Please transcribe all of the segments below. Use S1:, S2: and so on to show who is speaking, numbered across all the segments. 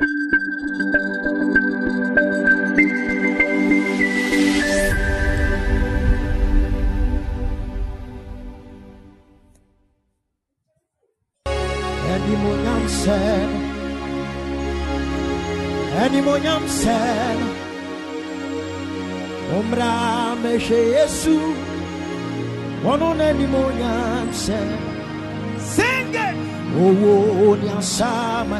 S1: Sen Animonyam sen Omra meshe Yesu. Wono animonyam sen
S2: Sing it.
S1: Owo ni asama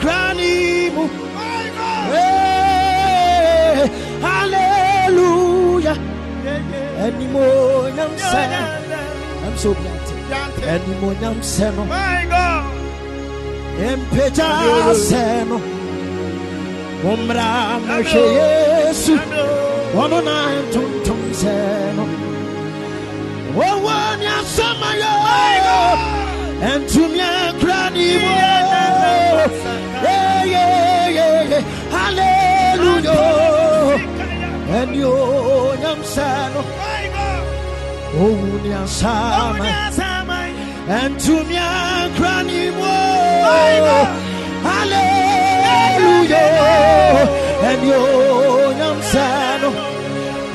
S1: Grani mu
S2: My God.
S1: Hey, Hallelujah.
S2: Yeah, yeah.
S1: Animonyam
S2: Yeah,
S1: sen
S2: yeah, yeah.
S1: I'm so glad.
S2: Yante.
S1: Animonyam
S2: My God.
S1: Empeja seno Omra meshe Yesu. Wono na entuntum seno Owo ni asama yo Entumia grani mu eh, Yeah, yeah. Hallelujah. And you, Yam Sano,
S2: My God.
S1: Owunia
S2: Oh,
S1: Sama,
S2: yes, am I.
S1: and to me, Granny
S2: My God.
S1: Hallelujah. And you, Yam Sano,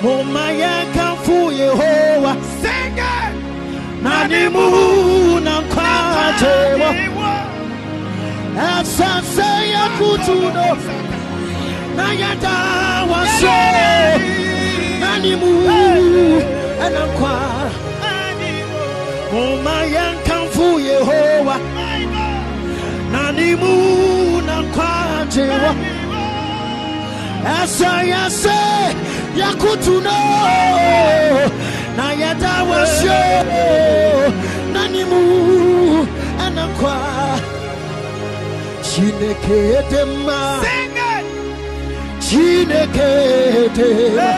S1: Mumaya Kamfu Yehovah,
S2: Sing it.
S1: Nani Moon and Kwatewa, Asasaya Kutuno, Nayata was Nani Moon and Akwa. Moma yankamfu Yehowa nanimu. Na kwajewa asa yase yakutuno na yadawasyo nanimu anakwa chinekedema chinekedema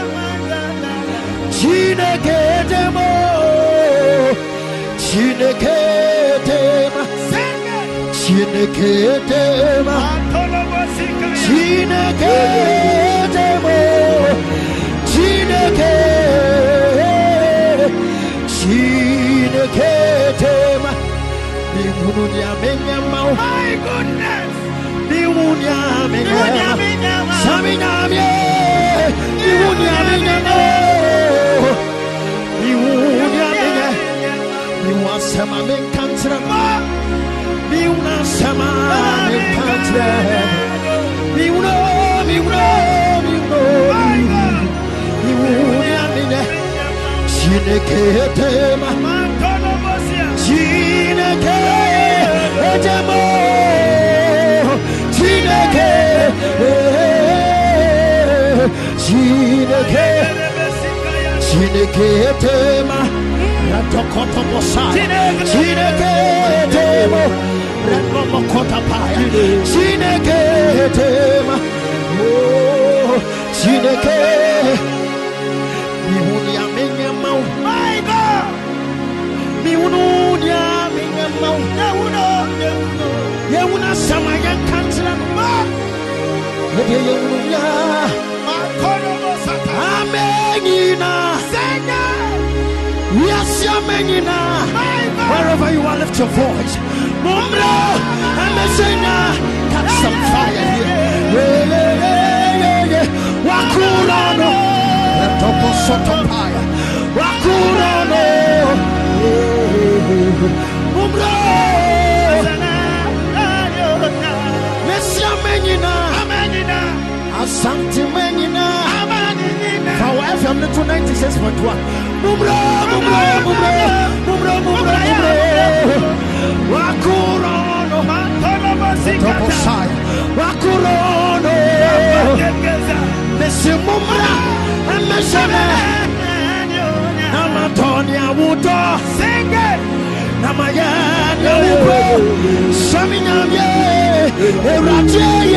S1: chinekedemo chinekedema chinekedema chinekedemo chineke chinekedema miwunu ni amenyamao
S2: My goodness.
S1: amenyamao Saminyamye, iwunyaminyamo, iwunyaminya, iwasema menkantra, iwunasema menkantra, iwuno, iwuno, iwuno, iwunyaminya, Chineke etema, Chineke etemo, Chineke, eh, Chineke, Chineke etema, Yewuna Yewuna. Amenina. Yes, Amenina. Wherever you are, lift your voice. Mumra. Catch some fire here. Wakurano. Sotopaya. Wakurano. Mumra. Messi Amenina. Asante Menina. Power FM little 96.1. Mumra, mumra, mumra,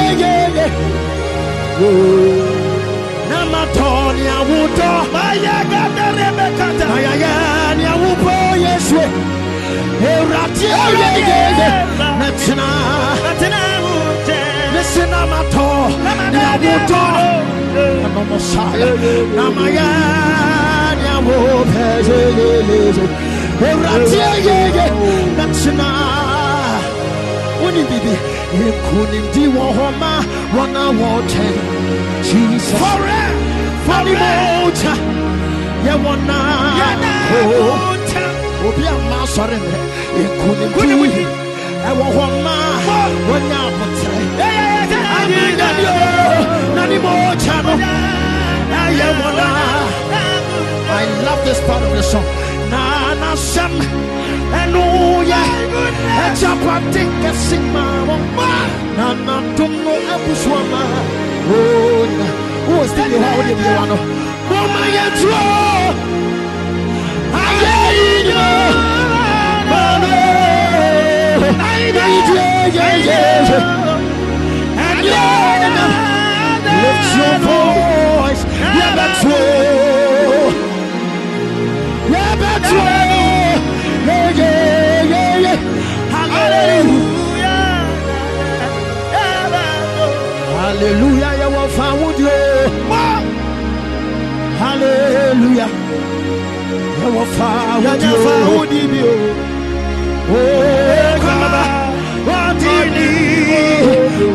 S1: ye ye. Namatoni awuto. Mayayani awupo Yeswe. Eratie ye ye ye. Natina. Listen, amato. Ni awuto. Ano Messiah. Namayani awupo Yeswe. Eratie ye ye. Natina. Woni bi bi nkonimdi wɔ hɔ ma wɔn a wɔtwɛn jesus.
S2: Forever.
S1: fani mogya yɛwɔ na obi a ma asɔre nɛ nkonimdi ɛwɔ hɔ ma wɔnya abotire Aminyadio, nani mogya no ɛyɛ wɔ na I love this part of the song. Na na sam enu ya echapati kesima wo na na tumu ebuswama. Oh na who was the how the be one? Mama ya tro. Aye yo. Mama. Aye yo yeah yeah. And yeah. Lift your voice. Yeah, Hallelujah. Yeah, what found would you? Hallelujah. What found would you? Oh, God. What did you?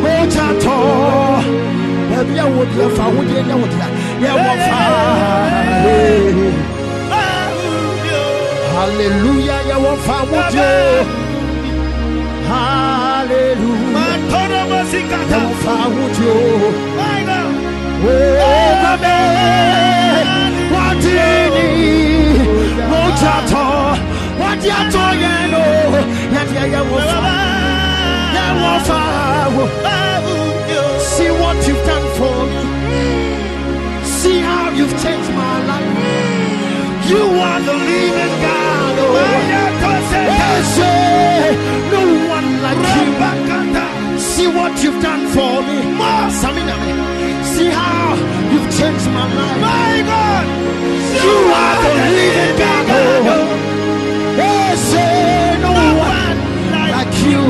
S1: What I told. Baby, I would have found would you? Yeah, what found. Hallelujah, yeah, what found would you? What found would you? See what you've done for me. See how you've changed my life. You are the living God. Oh. Eh, no you. See what you've done for me. See how you've changed my life. My God, You are the living God. Yes, no one like you.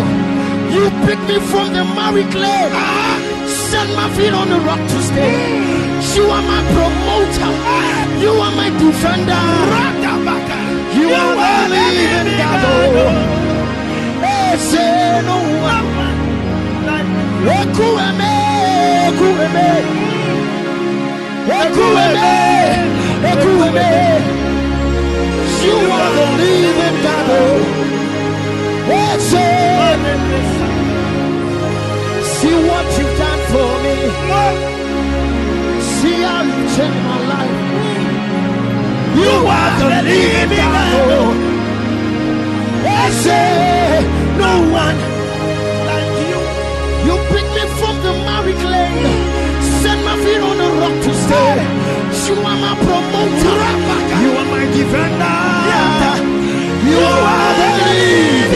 S1: You picked me from the miry clay. Uh-huh. Set my feet on the rock to stay. Mm. You are my promoter. You are my defender. You are the living God. Yes, no one. Ekueme, ekueme. Ekueme, ekueme. You are the living God. Yes, eh. See what you've done for me. See how you changed my life. You are the living God. Yes, eh. no one. You picked me from the miry clay. Set my feet on the rock to stay. You are my promoter. You are my defender. You are the living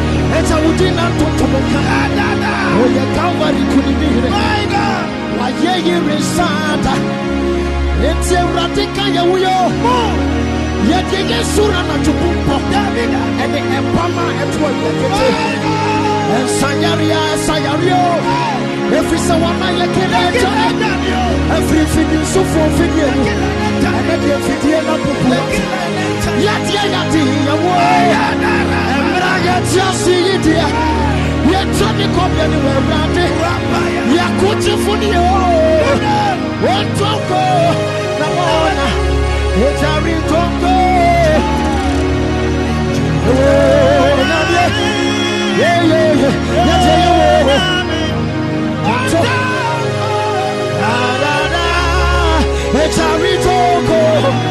S1: ɛsɛ wodi nantotom ka woyɛ calvary kunimihire wayɛ yere saada enti awurade ka yɛ woyɛ yɛde yɛ sura natwobo mpɔ ɛne ɛpama ɛtoa wiakete ɛnsayareɛ eh, ɛsayareɛ o ɛfiri sɛ wana yɛkene agya ɛfiri fidi nsofoɔ fidie no ɛnɛ deɛ fidie no popo yɛdeɛ yɛde yɛwo yɛte ase yi deɛ yɛtɔ ne kɔbɛ ne wɔ awurade yɛkokyefo ne yɛ wɔntɔnko na wɔna yɛtare ntɔnko nadeɛ yeyeye yɛte yɛ wɔ atɔ It's a ritual.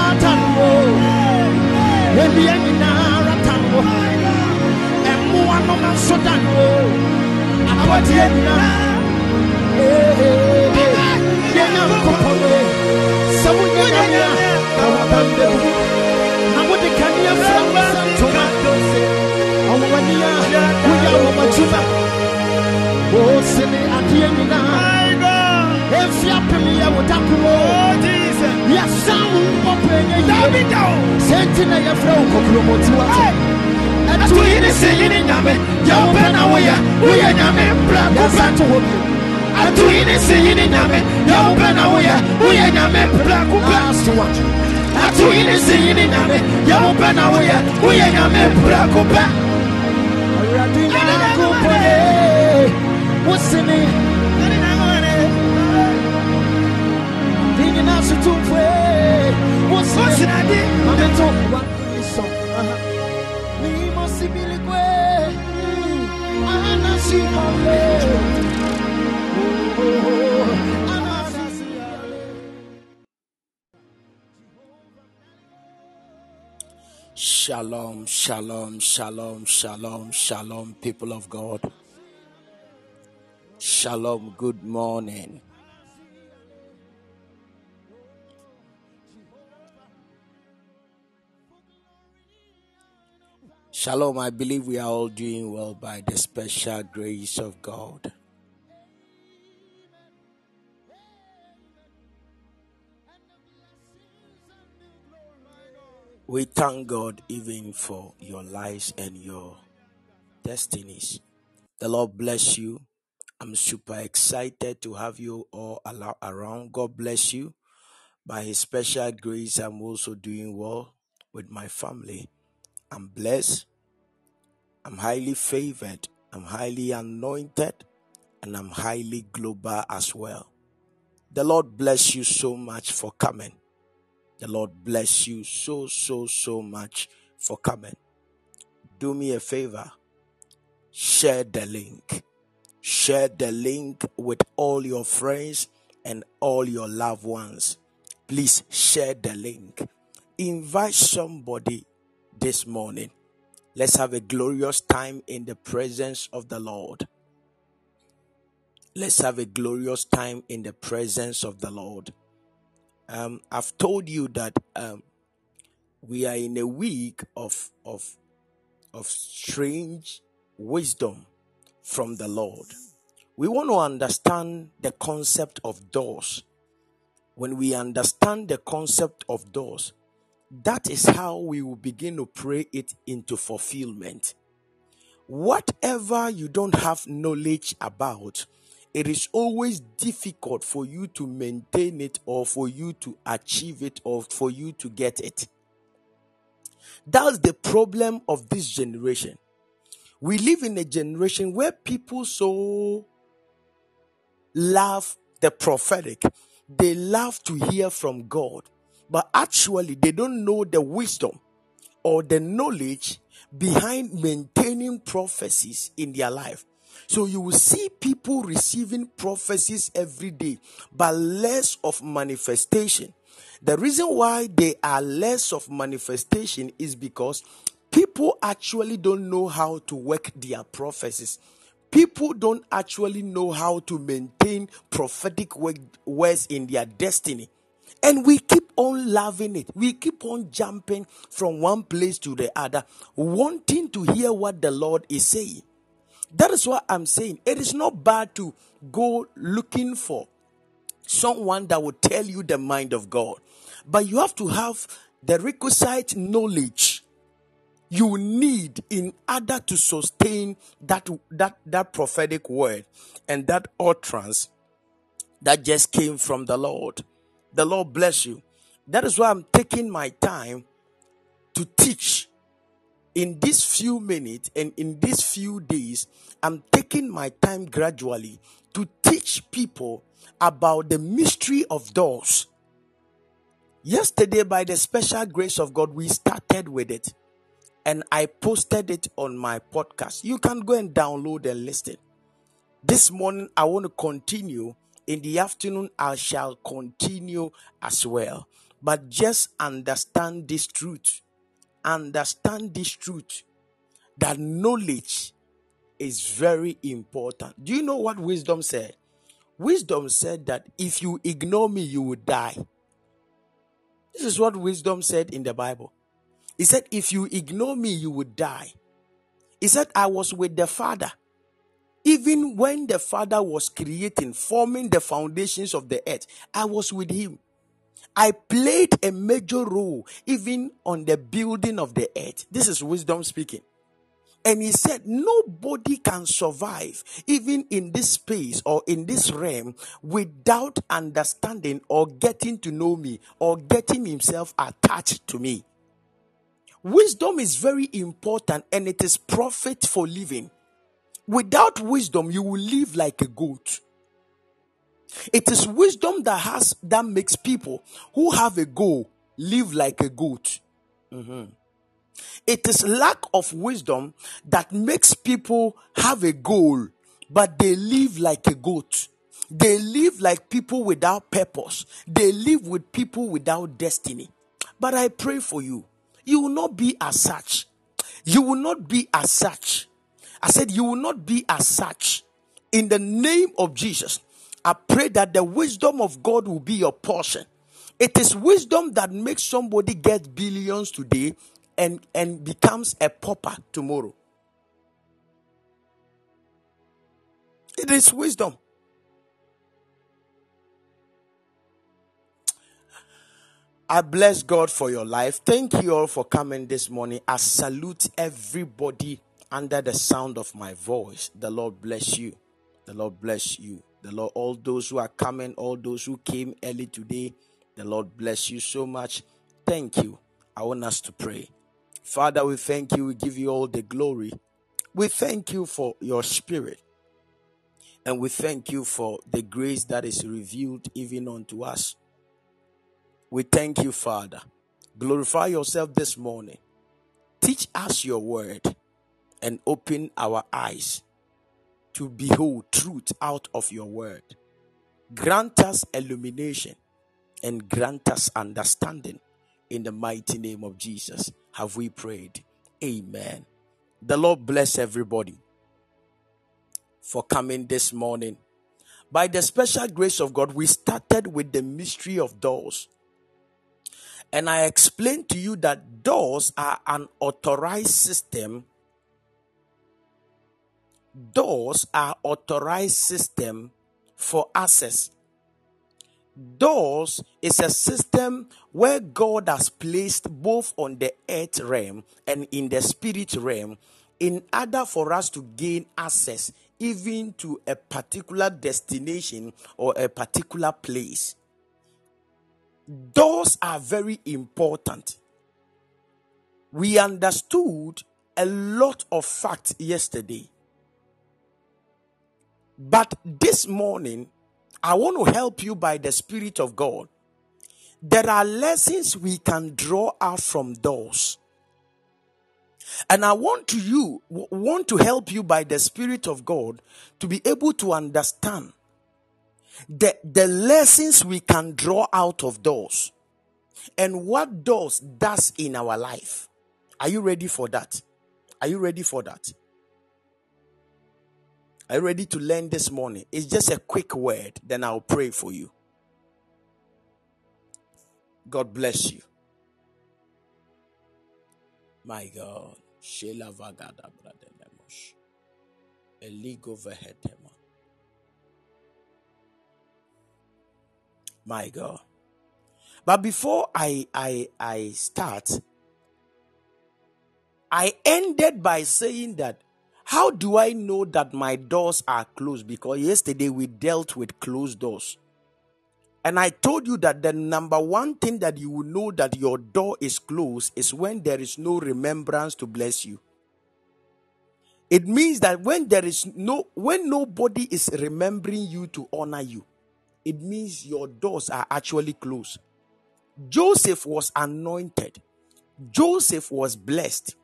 S1: ratanwo ebi nyinaa ratanwo ɛmoa no ma nso danwo abɔdeɛ nyinaa yɛ nyankopɔn sɛ wonyɛ nyanya. Na wabambɛmu na wode kanea fra wo nsa ntoma ɔwɔwani a woyɛ awɔmatwuma wɔsene adeɛ nyinaa ɛmfi apem yɛ ya
S2: dakomo
S1: yie
S2: it down.
S1: sɛ nti na yɛfrɛ wo kɔkuromɔti ɛto yi sɛ yi nyame. yɛ wo na woyɛ woyɛ nyame. bra yɛsa to hɔ bio ɛto yi ne sɛ yi nyame. Yɛ wo na woyɛ woyɛ nyame. Bra last one ɛto yi ne sɛ yi nyame. Yɛ wo na woyɛ woyɛ nyame. Bra kopɛ awurade nyankopɔn wo Mm.
S3: Shalom, shalom, shalom, shalom, shalom, people of God. Shalom, good morning. Shalom, I believe we are all doing well by the special grace of God. We thank God even for your lives and your destinies. The Lord bless you. I'm super excited to have you all around. God bless you. By His special grace, I'm also doing well with my family. I'm blessed. I'm highly favored. I'm highly anointed. And I'm highly global as well. The Lord bless you so much for coming. The Lord bless you so, so, so much for coming. Do me a favor share the link. Share the link with all your friends and all your loved ones. Please share the link. Invite somebody this morning. Let's have a glorious time in the presence of the Lord. Let's have a glorious time in the presence of the Lord. Um, I've told you that um, we are in a week of of of strange wisdom from the Lord. We want to understand the concept of doors. When we understand the concept of doors, that is how we will begin to pray it into fulfillment. Whatever you don't have knowledge about, it is always difficult for you to maintain it or for you to achieve it or for you to get it. That's the problem of this generation. We live in a generation where people so love the prophetic, they love to hear from God, but actually they don't know the wisdom or the knowledge behind maintaining prophecies in their life. So you will see people receiving prophecies every day, but less of manifestation. The reason why they are less of manifestation is because people actually don't know how to work their prophecies. People don't actually know how to maintain prophetic word- words in their destiny. And we keep on loving it. We keep on jumping from one place to the other, wanting to hear what the Lord is saying. That is what I'm saying. It is not bad to go looking for someone that will tell you the mind of God, but you have to have the requisite knowledge you need in order to sustain that that that prophetic word and that utterance that just came from the Lord. The Lord bless you. That is why I'm taking my time to teach in these few minutes and in these few days, I'm taking my time gradually to teach people about the mystery of doors. Yesterday, by the special grace of God, we started with it and I posted it on my podcast. You can go and download and listen. This morning, I want to continue. In the afternoon, I shall continue as well. But just understand this truth. Understand this truth that knowledge is very important. Do you know what wisdom said? Wisdom said that if you ignore me, you will die. This is what wisdom said in the Bible. He said, If you ignore me, you will die. He said, I was with the Father, Even when the Father was creating, forming the foundations of the earth, I was with him. I played a major role even on the building of the earth. This is wisdom speaking. And he said, Nobody can survive even in this space or in this realm without understanding or getting to know me or getting himself attached to me. Wisdom is very important and it is profit for living. Without wisdom, you will live like a goat. It is wisdom that has that makes people who have a goal live like a goat. Mm-hmm. It is lack of wisdom that makes people have a goal, but they live like a goat. They live like people without purpose. They live with people without destiny. But I pray for you. You will not be as such. You will not be as such. I said, You will not be as such. In the name of Jesus, I pray that the wisdom of God will be your portion. It is wisdom that makes somebody get billions today and, and becomes a pauper tomorrow. It is wisdom. I bless God for your life. Thank you all for coming this morning. I salute everybody under the sound of my voice. The Lord bless you. The Lord bless you. The Lord, all those who are coming, all those who came early today, the Lord bless you so much. Thank you. I want us to pray. Father, we thank you. We give you all the glory. We thank you for your spirit. And we thank you for the grace that is revealed even unto us. We thank you, Father. Glorify yourself this morning. Teach us your word and open our eyes to behold truth out of your word. Grant us illumination and grant us understanding in the mighty name of Jesus have we prayed. Amen. The Lord bless everybody for coming this morning. By the special grace of God, we started with the mystery of doors. And I explained to you that doors are an authorized system. Doors are authorized system for access Doors is a system where God has placed both on the earth realm and in the spirit realm in order for us to gain access even to a particular destination or a particular place. Doors are very important. We understood a lot of facts yesterday. But this morning, I want to help you by the Spirit of God. There are lessons we can draw out from those. And I want to you want to help you by the Spirit of God to be able to understand the, the lessons we can draw out of those and what those does in our life. Are you ready for that? Are you ready for that? Are you ready to learn this morning? It's just a quick word, then I'll pray for you. God bless you. My God. Shela vagada. Eligo vehetema. My God. But before I I I start, I ended by saying that how do I know that my doors are closed? Because yesterday we dealt with closed doors. And I told you that the number one thing that you will know that your door is closed is when there is no remembrance to bless you. It means that when there is no when nobody is remembering you to honor you, it means your doors are actually closed. Joseph was anointed. Joseph was blessed.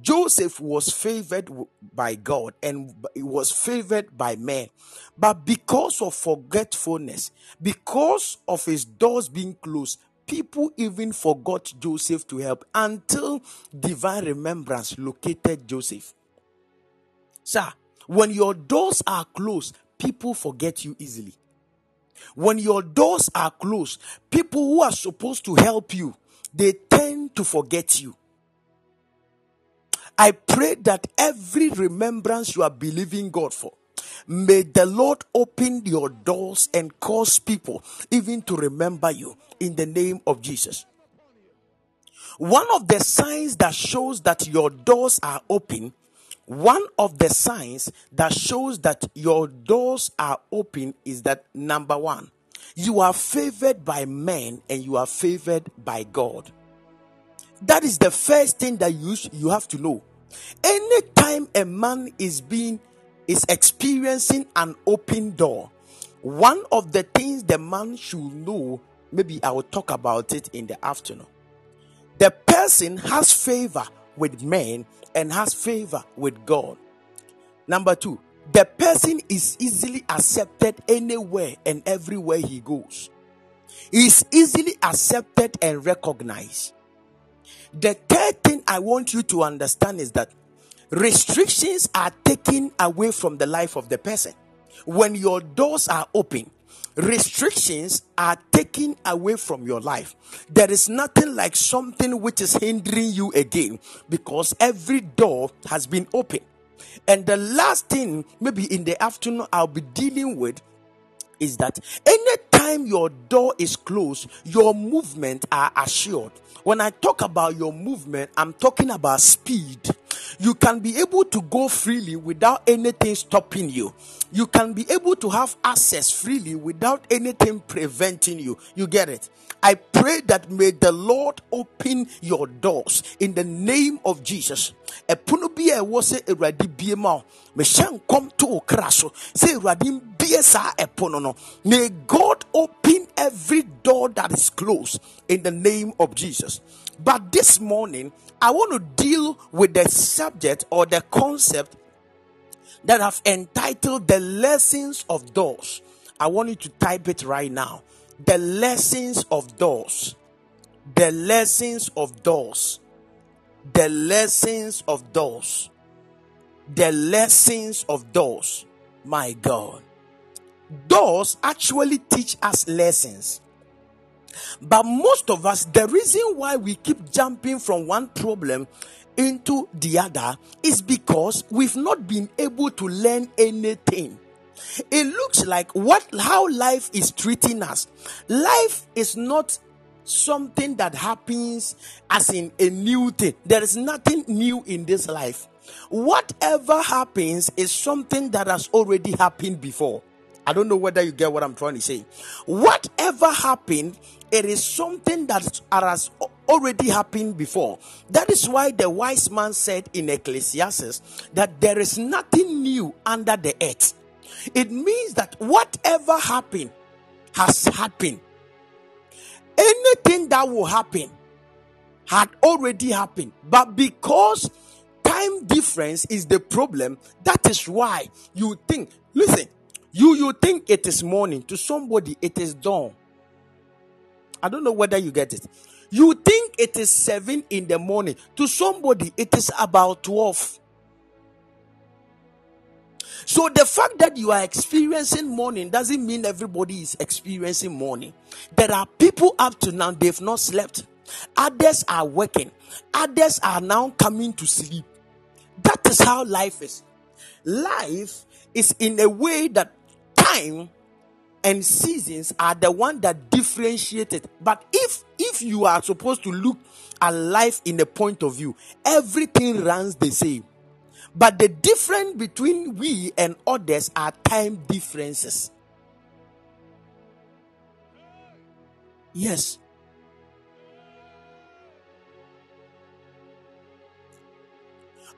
S3: Joseph was favored by God and he was favored by men. But because of forgetfulness, because of his doors being closed, people even forgot Joseph to help until divine remembrance located Joseph. Sir, when your doors are closed, people forget you easily. When your doors are closed, people who are supposed to help you, they tend to forget you. I pray that every remembrance you are believing God for, May the Lord open your doors and cause people even to remember you in the name of Jesus. One of the signs that shows that your doors are open, one of the signs that shows that your doors are open is that number one, you are favored by men and you are favored by God. That is the first thing that you, you have to know. Anytime a man is being is experiencing an open door, one of the things the man should know, maybe I will talk about it in the afternoon. The person has favor with men and has favor with God. Number two, the person is easily accepted anywhere and everywhere he goes. He is easily accepted and recognized. The third thing I want you to understand is that restrictions are taken away from the life of the person. When your doors are open, restrictions are taken away from your life. There is nothing like something which is hindering you again because every door has been open. And the last thing, maybe in the afternoon, I'll be dealing with is that anytime your door is closed, your movement are assured. When I talk about your movement, I'm talking about speed. You can be able to go freely without anything stopping you. You can be able to have access freely without anything preventing you. You get it? I pray that may the Lord open your doors in the name of Jesus. ɛpono bi a ɛwɔ sɛ awurade bie ma nkɔm to wo so. Sɛ awurade bie no may god open every door that is closed in the name of jesus. But this morning i want to deal with the subject or the concept that i've entitled the lessons of doors. I want you to type it right now the lessons of doors the lessons of doors the lessons of doors. The lessons of doors. My God. Doors actually teach us lessons. But most of us, the reason why we keep jumping from one problem into the other is because we've not been able to learn anything. It looks like what how life is treating us. Life is not something that happens as in a new thing. There is nothing new in this life. Whatever happens is something that has already happened before. I don't know whether you get what I'm trying to say. Whatever happened, it is something that has already happened before. That is why the wise man said in Ecclesiastes that there is nothing new under the earth. It means that whatever happened has happened anything that will happen had already happened. But because time difference is the problem, that is why you think, listen, you you think it is morning to somebody it is dawn. I don't know whether you get it. You think it is 7 in the morning to somebody it is about 12. So the fact that you are experiencing morning doesn't mean everybody is experiencing morning. There are people up to now they've not slept. Others are working. Others are now coming to sleep. That is how life is. Life is in a way that time and seasons are the one that differentiate it. But if if you are supposed to look at life in a point of view, everything runs the same. But the difference between we and others are time differences. Yes.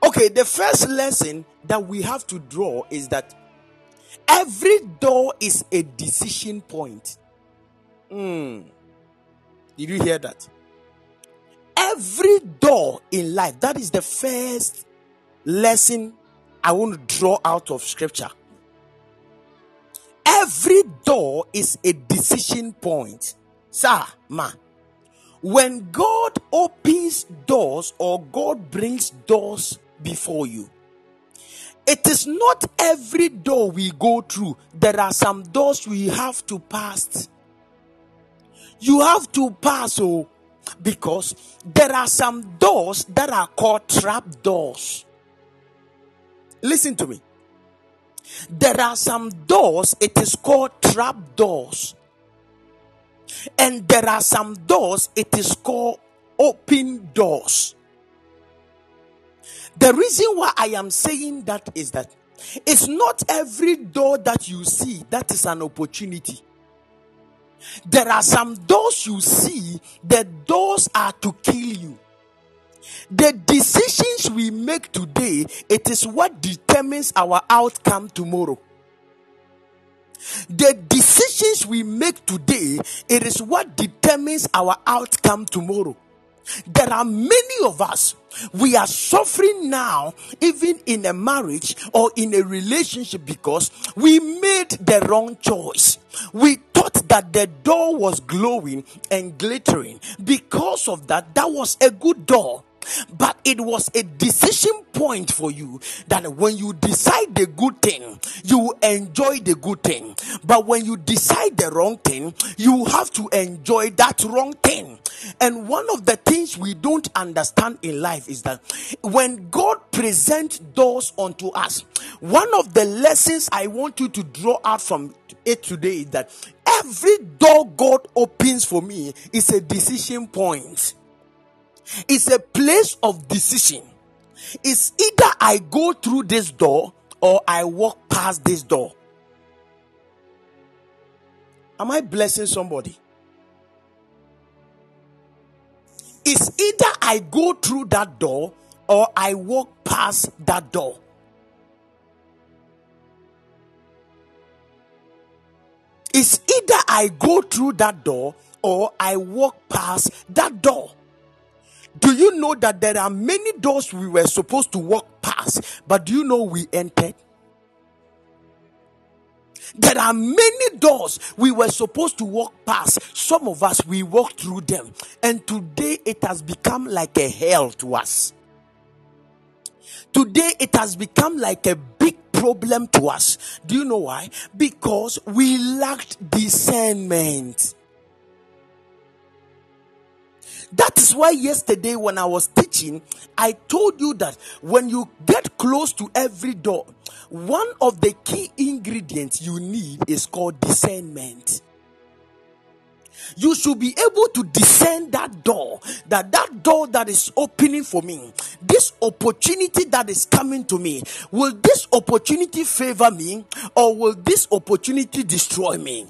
S3: Okay, the first lesson that we have to draw is that every door is a decision point. Mm. Did you hear that? Every door in life, that is the first lesson I want to draw out of scripture. Every door is a decision point. Sir, ma. When God opens doors or God brings doors before you, it is not every door we go through. There are some doors we have to pass. You have to pass, oh, because there are some doors that are called trap doors. Listen to me. There are some doors, it is called trap doors. And there are some doors, it is called open doors. The reason why I am saying that is that it's not every door that you see that is an opportunity. There are some doors you see, the doors are to kill you. The decisions we make today, it is what determines our outcome tomorrow. The decisions we make today, it is what determines our outcome tomorrow. There are many of us, we are suffering now, even in a marriage or in a relationship, because we made the wrong choice. We thought that the door was glowing and glittering. Because of that, that was a good door. But it was a decision point for you that when you decide the good thing, you enjoy the good thing. But when you decide the wrong thing, you have to enjoy that wrong thing. And one of the things we don't understand in life is that when God presents doors unto us, one of the lessons I want you to draw out from it today is that every door God opens for me is a decision point. It's a place of decision. It's either I go through this door or I walk past this door. Am I blessing somebody? It's either I go through that door or I walk past that door. It's either I go through that door or I walk past that door. Do you know that there are many doors we were supposed to walk past, but do you know we entered? There are many doors we were supposed to walk past. Some of us, we walked through them. And today it has become like a hell to us. Today it has become like a big problem to us. Do you know why? Because we lacked discernment. That is why yesterday, when I was teaching, I told you that when you get close to every door, one of the key ingredients you need is called discernment. You should be able to discern that door that that door that is opening for me this opportunity that is coming to me will this opportunity favor me or will this opportunity destroy me?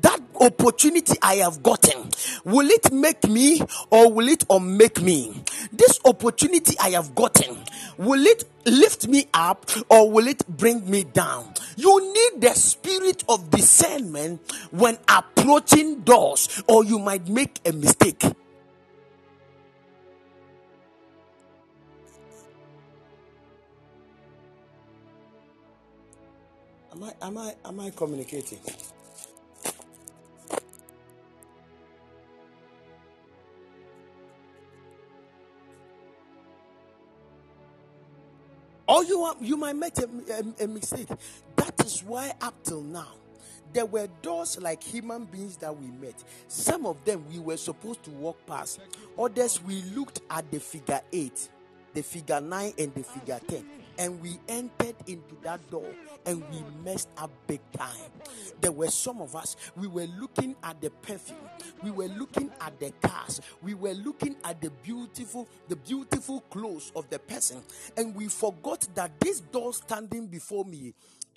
S3: That opportunity i have gotten will it make me or will it unmake me this opportunity i have gotten will it lift me up or will it bring me down you need the spirit of discernment when approaching doors, or you might make a mistake. Am I am I am I communicating? Or you are, you might make a, a, a mistake. That is why up till now there were doors like human beings that we met. Some of them we were supposed to walk past. Others we looked at the figure eight, the figure nine, and the figure ten and we entered into that door and we messed up big time. There were some of us, we were looking at the perfume, we were looking at the cars, we were looking at the beautiful, the beautiful clothes of the person, and we forgot that this door standing before me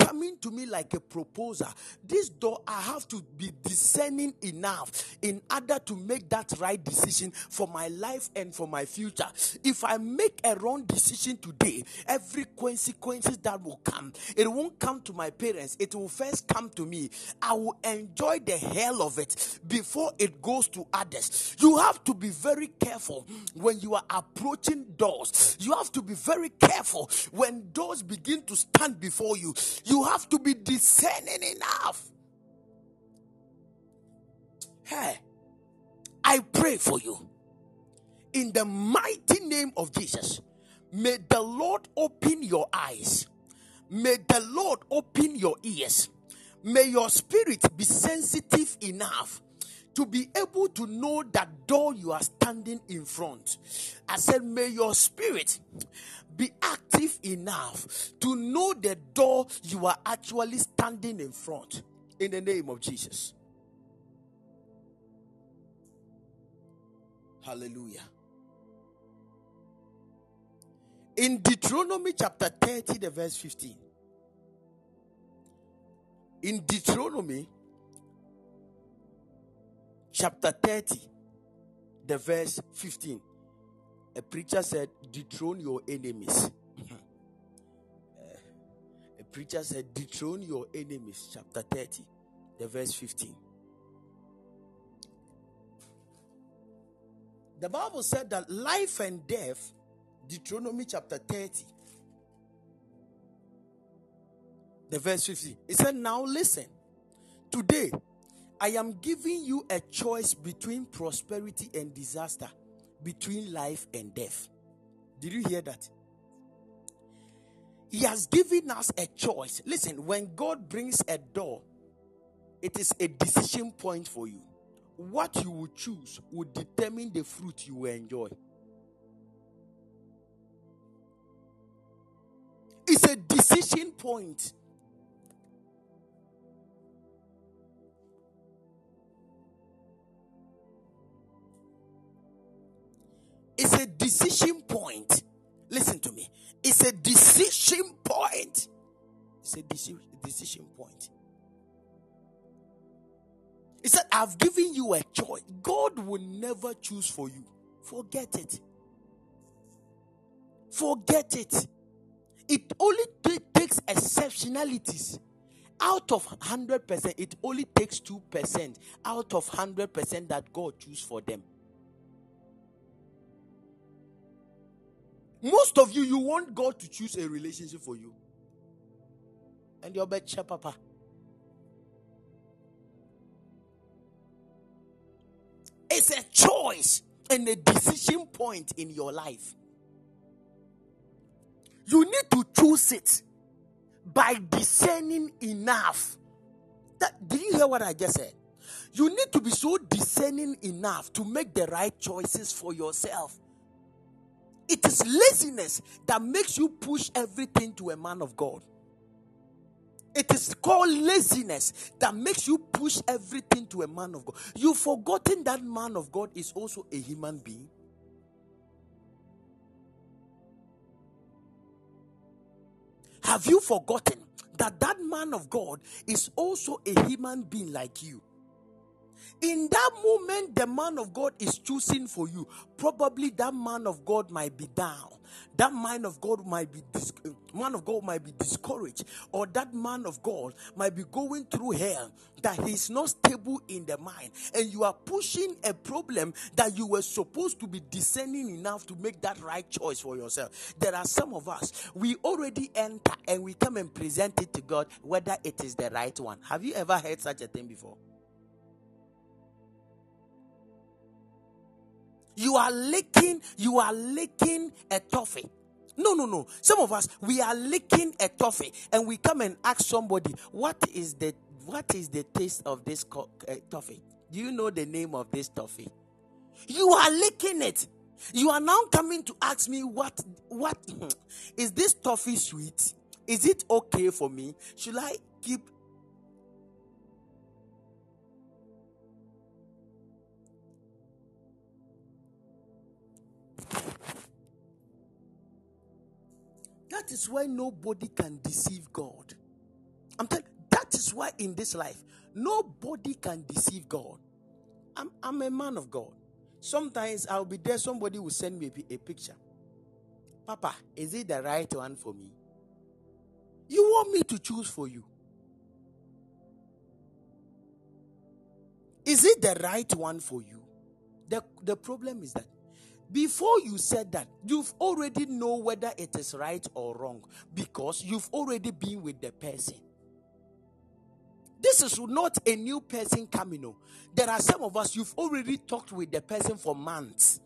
S3: coming to me like a proposer. This door, I have to be discerning enough in order to make that right decision for my life and for my future. If I make a wrong decision today, every consequences that will come, it won't come to my parents. It will first come to me. I will enjoy the hell of it before it goes to others. You have to be very careful when you are approaching doors. You have to be very careful when doors begin to stand before you. You have to be discerning enough. Hey, I pray for you. In the mighty name of Jesus, may the Lord open your eyes. May the Lord open your ears. May your spirit be sensitive enough to be able to know that door you are standing in front. I said, May your spirit be active enough to know the door you are actually standing in front in the name of Jesus. Hallelujah. In Deuteronomy chapter 30, the verse 15. In Deuteronomy chapter 30, the verse 15, a preacher said, Dethrone your enemies. a preacher said, Dethrone your enemies, chapter 30, the verse 15. The Bible said that life and death, Deuteronomy chapter 30, the verse 15. It said, Now listen, today I am giving you a choice between prosperity and disaster, between life and death. Did you hear that? He has given us a choice. Listen, when God brings a door, it is a decision point for you. What you will choose will determine the fruit you will enjoy. It's a decision point. A decision point. Listen to me. It's a decision point. It's a decision point. He said, I've given you a choice. God will never choose for you. Forget it. Forget it. It only t- takes exceptionalities. Out of 100%, it only takes 2% out of 100% that God choose for them. Most of you, you want God to choose a relationship for you. And your bet, papa. It's a choice and a decision point in your life. You need to choose it by discerning enough. That, did you hear what I just said? You need to be so discerning enough to make the right choices for yourself. It is laziness that makes you push everything to a man of God. It is called laziness that makes you push everything to a man of God. You've forgotten that man of God is also a human being. Have you forgotten that that man of God is also a human being like you? In that moment the man of god is choosing for you. Probably that man of god might be down. That man of god might be dis- man of god might be discouraged. Or that man of god might be going through hell that he's not stable in the mind. And you are pushing a problem that you were supposed to be discerning enough to make that right choice for yourself. There are some of us we already enter and we come and present it to god whether it is the right one. Have you ever heard such a thing before You are licking, you are licking a toffee. No, no, no. Some of us we are licking a toffee, and we come and ask somebody, "What is the what is the taste of this co- uh, toffee? Do you know the name of this toffee?" You are licking it. You are now coming to ask me, "What? What is this toffee sweet? Is it okay for me? Should I keep That is why nobody can deceive God. I'm telling that is why in this life, nobody can deceive God. I'm, I'm a man of God. Sometimes I'll be there, somebody will send me a, a picture. Papa, is it the right one for me? You want me to choose for you? Is it the right one for you? The, the problem is that before you said that, you've already know whether it is right or wrong because you've already been with the person. This is not a new person coming. No. There are some of us, you've already talked with the person for months.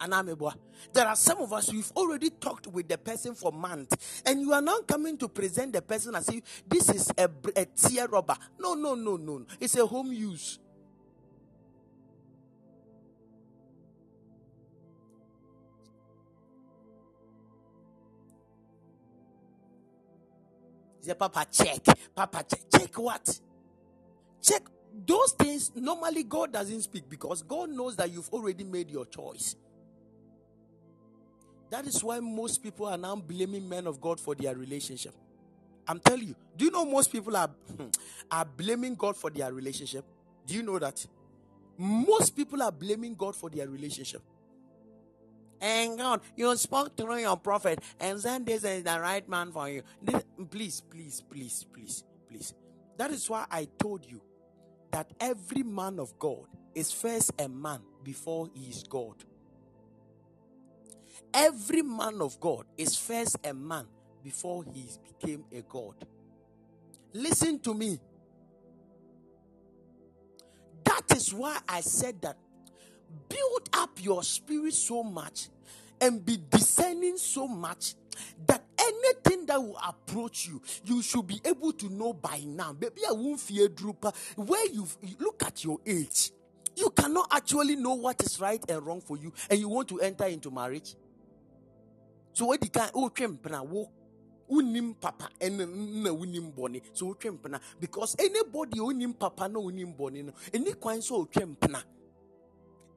S3: Anamebwa. There are some of us, you've already talked with the person for months, and you are now coming to present the person as if this is a, a tear rubber. No, no, no, no. It's a home use. Say, Papa, check. Papa, check. Check what? Check those things. Normally, God doesn't speak because God knows that you've already made your choice. That is why most people are now blaming men of God for their relationship. I'm telling you. Do you know most people are are blaming God for their relationship? Do you know that? Most people are blaming God for their relationship. And God, you spoke through your prophet and said this is the right man for you. This, please, please, please, please, please. That is why I told you that every man of God is first a man before he is God. Every man of God is first a man before he became a God. Listen to me. That is why I said that build up your spirit so much and be discerning so much that anything that will approach you, you should be able to know by now. Maybe I won't fear drooper. Where you look at your age, you cannot actually know what is right and wrong for you, and you want to enter into marriage. So what the guy oh wo unim papa and na unim boni so oh, twempna because anybody oh, unim papa no unim boni no any kwan so oh, twempna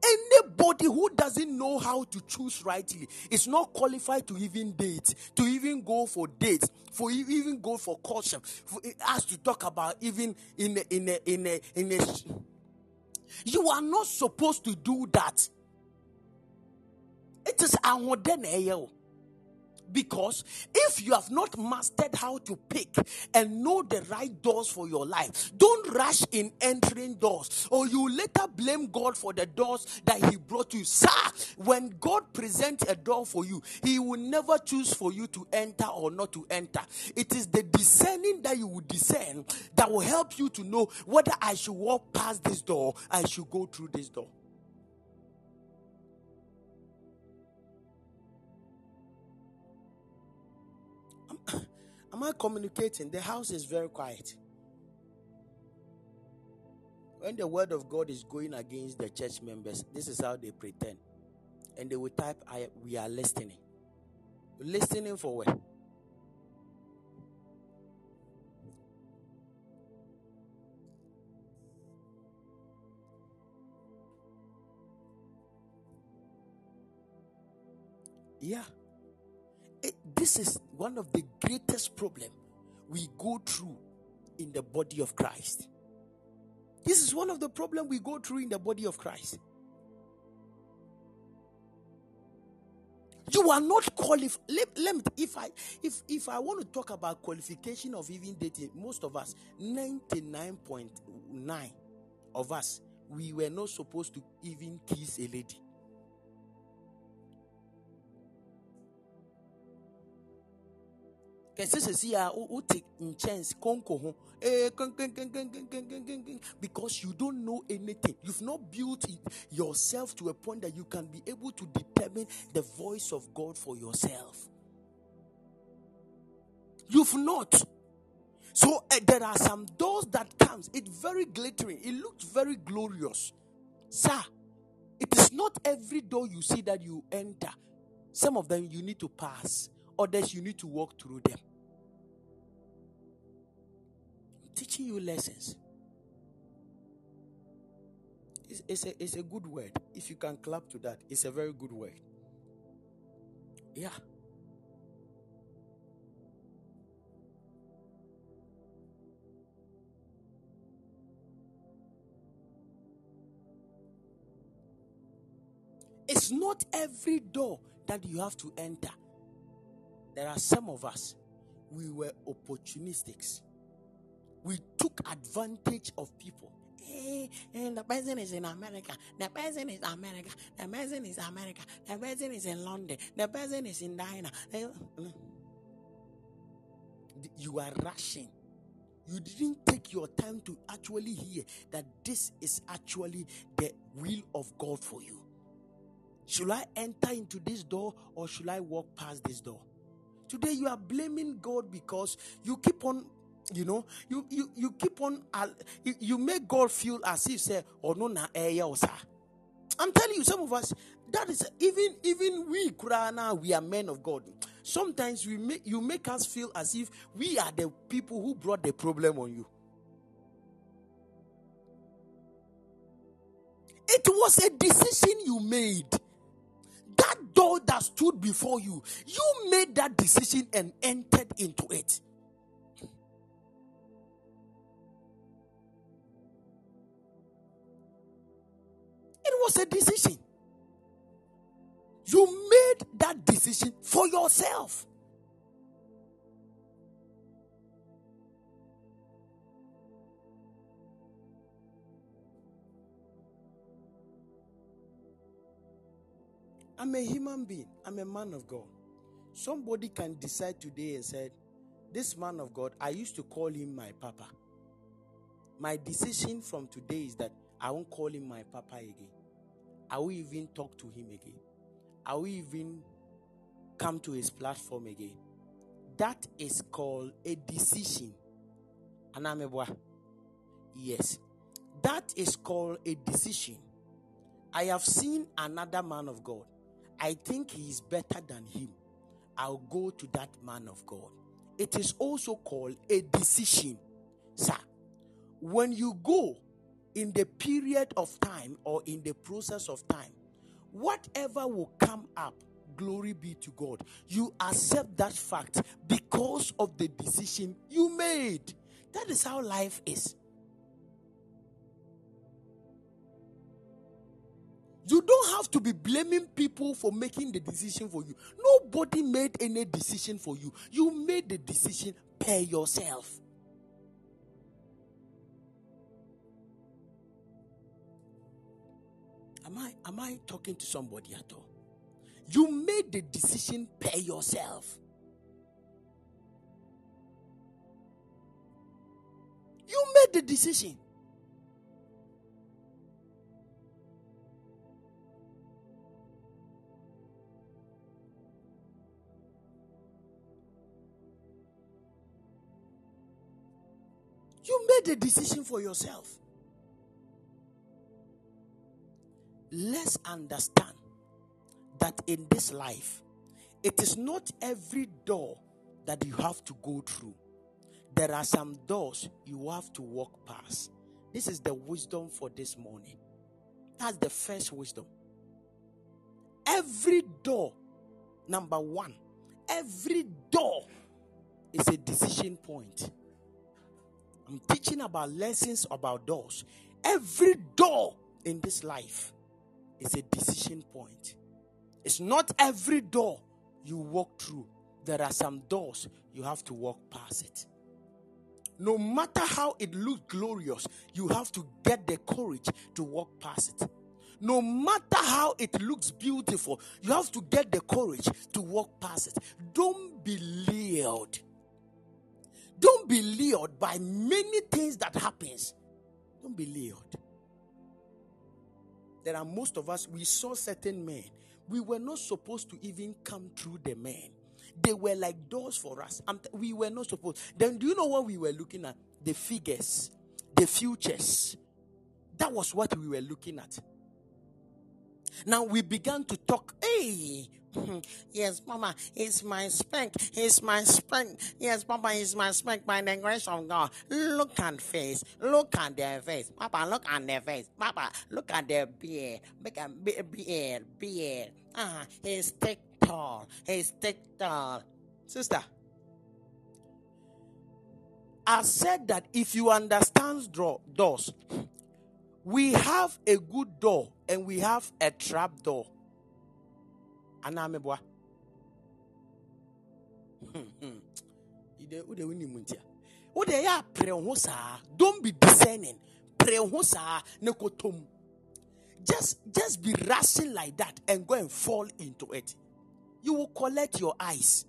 S3: Anybody who doesn't know how to choose rightly is not qualified to even date, to even go for dates, for even go for caution. For us to talk about even in a, in a, in a, in a. You are not supposed to do that. It is ahoden because if you have not mastered how to pick and know the right doors for your life, don't rush in entering doors, or you later blame God for the doors that He brought you. Sir, when God presents a door for you, He will never choose for you to enter or not to enter. It is the discerning that you will discern that will help you to know whether I should walk past this door, I should go through this door. Am I communicating? The house is very quiet. When the word of God is going against the church members, this is how they pretend. And they will type, I, We are listening. Listening for what? Yeah. It, this is one of the greatest problem we go through in the body of Christ. This is one of the problem we go through in the body of Christ. You are not qualified. Let, let, me, if I if if I want to talk about qualification of even dating, most of us, 99.9 of us, we were not supposed to even kiss a lady. Kɛse sisi a wote nkyɛnse konko ho because you don't know anything. You've not built it yourself to a point that you can be able to determine the voice of god for yourself. You've not. So uh, there are some doors that comes. It very glittering. It looks very glorious. Sir it is not every door you see that you enter. Some of them you need to pass others you need to walk through them. I'm teaching you lessons. It's, it's, a, it's a good word. If you can clap to that, it's a very good word. Yeah. It's not every door that you have to enter. There are some of us, we were opportunistics. We took advantage of people. Hey, and the person is in America. The person is America. The person is America. The person is in London. The person is in China. Eh, you are rushing. You didn't take your time to actually hear that this is actually the will of God for you. Should I enter into this door or should I walk past this door? Today you are blaming God because you keep on you know you you, you keep on you, you make god feel as if say oh no na eh, oh, i'm telling you some of us that is even even we Kurana, we are men of god. Sometimes we make you make us feel as if we are the people who brought the problem on you. It was a decision you made door that stood before you you made that decision and entered into it It was a decision. You made that decision for yourself. I'm a human being. I'm a man of God. Somebody can decide today and say, This man of God, I used to call him my papa. My decision from today is that I won't call him my papa again. I will even talk to him again. I will even come to his platform again. That is called a decision. Anamebwa. Yes. That is called a decision. I have seen another man of God. I think he is better than him. I'll go to that man of God. It is also called a decision. Sir, when you go in the period of time or in the process of time, whatever will come up, glory be to God. You accept that fact because of the decision you made. That is how life is. You don't have to be blaming people for making the decision for you. Nobody made any decision for you. You made the decision per yourself. Am I am I talking to somebody at all? You made the decision per yourself. You made the decision. You made a decision for yourself. let's understand that in this life, it is not every door that you have to go through. There are some doors you have to walk past. This is the wisdom for this morning. That's the first wisdom. Every door, number one, every door is a decision point. I'm teaching about lessons about doors. Every door in this life is a decision point. It's not every door you walk through. There are some doors you have to walk past it. No matter how it looks glorious, you have to get the courage to walk past it. No matter how it looks beautiful, you have to get the courage to walk past it. Don't be lured. Don't be lured by many things that happens. Don't be lured there are most of us, we saw certain men. We were not supposed to even come through the men. They were like doors for us. And we were not supposed. Then do you know what we were looking at? The figures, the futures. That was what we were looking at. Now we began to talk. Hey, yes, Mama, it's my spank. It's my spank. Yes, Papa, it's my spank by the grace of God. Look at face. Look at their face. Papa, look at their face. Papa, look at their beard. Make a beard, beard. Ah, he's thick tall. He's thick tall. Sister, I said that if you understand doors, we have a good door and we have a trap door. Anamebwa. Hmm, hmm. wode yɛ aprɛ ho saa. Don't be discerning. Prɛ ho saa ne kotom. Just just be rushing like that and go and fall into it. You will collect your eyes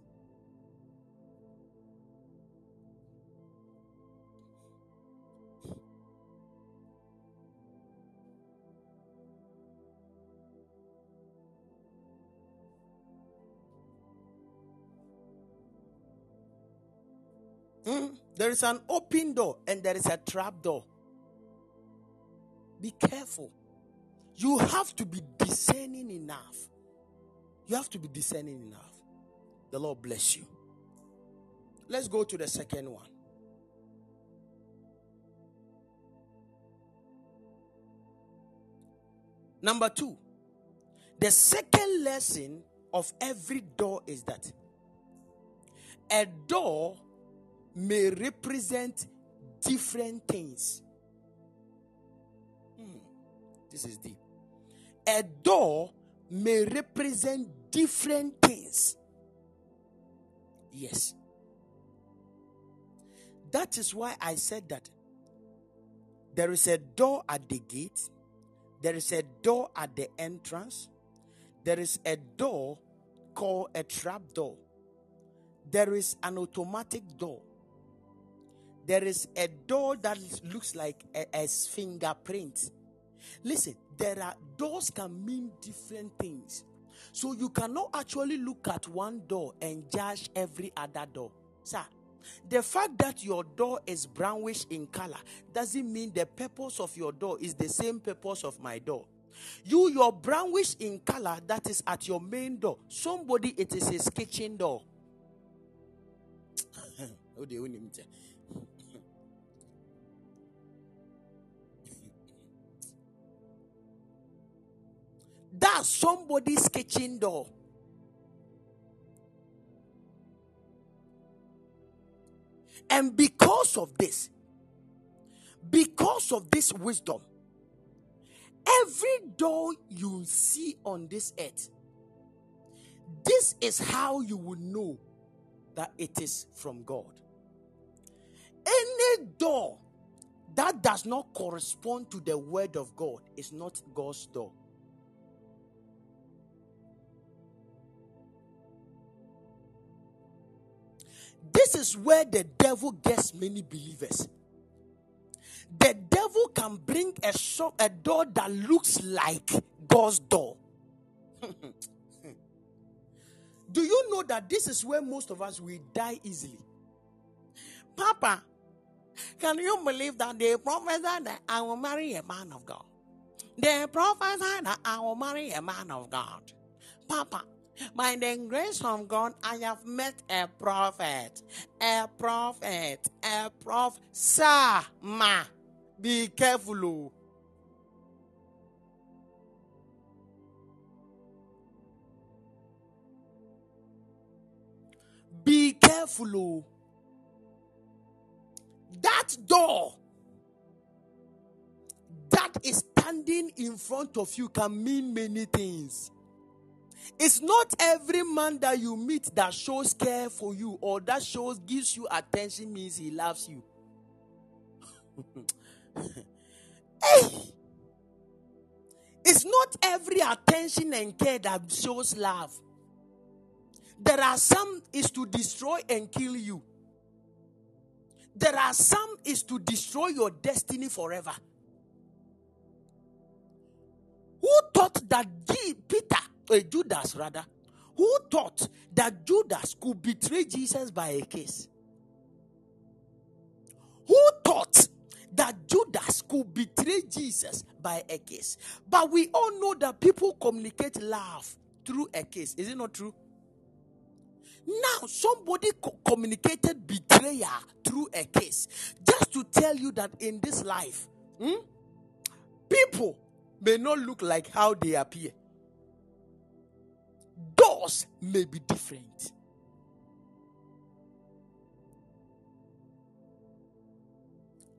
S3: Hmm? There is an open door and there is a trap door. Be careful. You have to be discerning enough. You have to be discerning enough. The Lord bless you. Let's go to the second one. Number two, the second lesson of every door is that a door may represent different things. Hmm, this is deep. A door may represent different things. Yes. That is why I said that there is a door at the gate, there is a door at the entrance, there is a door called a trap door, there is an automatic door, there is a door that looks like a, a fingerprint. Listen, there are doors can mean different things. So you cannot actually look at one door and judge every other door. Sir, the fact that your door is brownish in color doesn't mean the purpose of your door is the same purpose of my door. You, your brownish in color that is at your main door. Somebody, it is his kitchen door. Oh, That's somebody's kitchen door. And because of this, because of this wisdom, every door you see on this earth, this is how you will know that it is from God. Any door that does not correspond to the word of God is not God's door. This is where the devil gets many believers. The devil can bring a shop, a door that looks like God's door. Do you know that this is where most of us will die easily? Papa, can you believe that they prophesied that I will marry a man of God? They prophesied that I will marry a man of God. Papa, by the grace of God, I have met a prophet. A prophet. A prophet. Sir, ma. Be careful. Oh. Be careful. Oh. That door that is standing in front of you can mean many things. It's not every man that you meet that shows care for you or that shows gives you attention means he loves you. hey! It's not every attention and care that shows love. There are some is to destroy and kill you. There are some is to destroy your destiny forever. Who thought that Peter a Judas rather, who thought that Judas could betray Jesus by a kiss? Who thought that Judas could betray Jesus by a kiss? But we all know that people communicate love through a kiss. Is it not true? Now, somebody co- communicated betrayal through a kiss. Just to tell you that in this life, hmm, people may not look like how they appear may be different.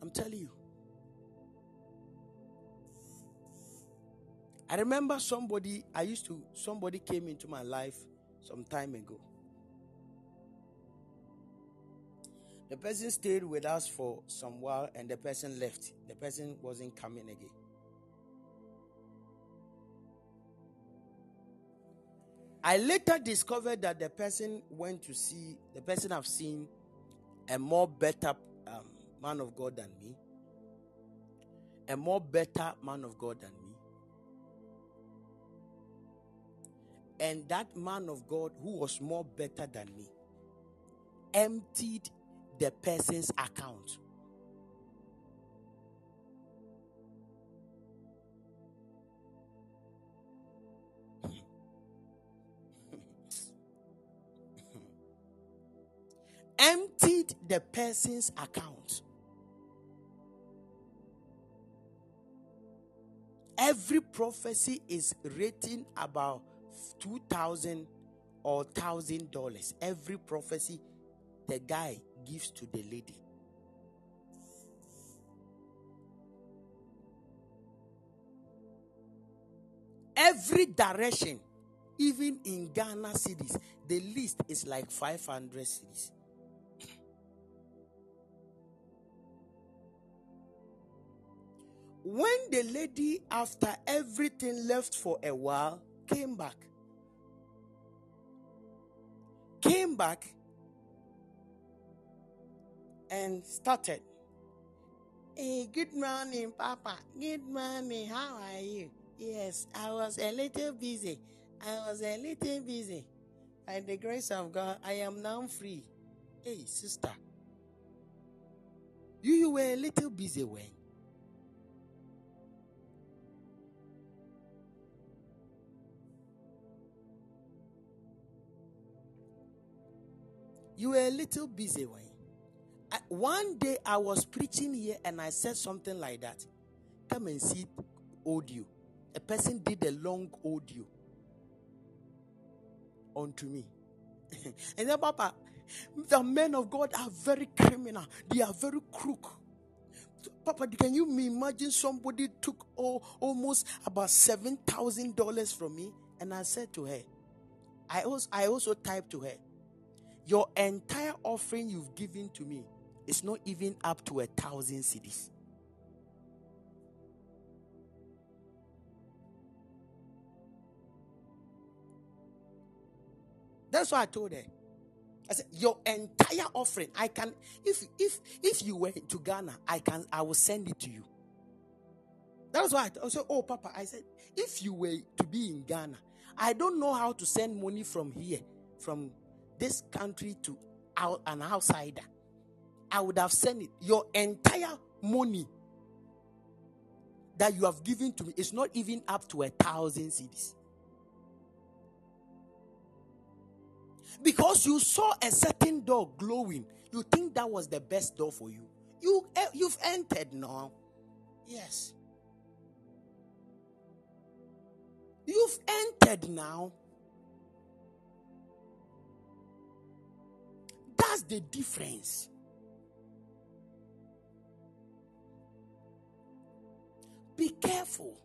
S3: I'm telling you. I remember somebody, I used to, somebody came into my life some time ago. The person stayed with us for some while and the person left. The person wasn't coming again. I later discovered that the person went to see, the person I've seen a more better um, man of God than me, a more better man of God than me. And that man of God, who was more better than me, emptied the person's account. Emptied the person's account. Every prophecy is written about two thousand or thousand dollars. Every prophecy the guy gives to the lady. Every direction, even in Ghana cities, the list is like 500 cedis. When the lady, after everything left for a while, came back, came back and started. Hey, good morning, Papa. Good morning. How are you? Yes, I was a little busy. I was a little busy. By the grace of God, I am now free. Hey, sister. You, you were a little busy when? You were a little busy when one day I was preaching here and I said something like that. Come and see audio. A person did a long audio unto me. and then, Papa, the men of God are very criminal. They are very crook. Papa, can you imagine somebody took oh, almost about seven thousand dollars from me? And I said to her, I also I also typed to her, your entire offering you've given to me is not even up to a thousand cedis. That's why I told her. I said, Your entire offering, I can if if if you went to Ghana, I can I will send it to you. That's why I said, Oh Papa, I said, if you were to be in Ghana, I don't know how to send money from here, from this country to an outsider, I would have sent it. Your entire money that you have given to me is not even up to a thousand cedis. Because you saw a certain door glowing, you think that was the best door for you. You eh, you've entered now. Yes. You've entered now. That's the difference. Be careful.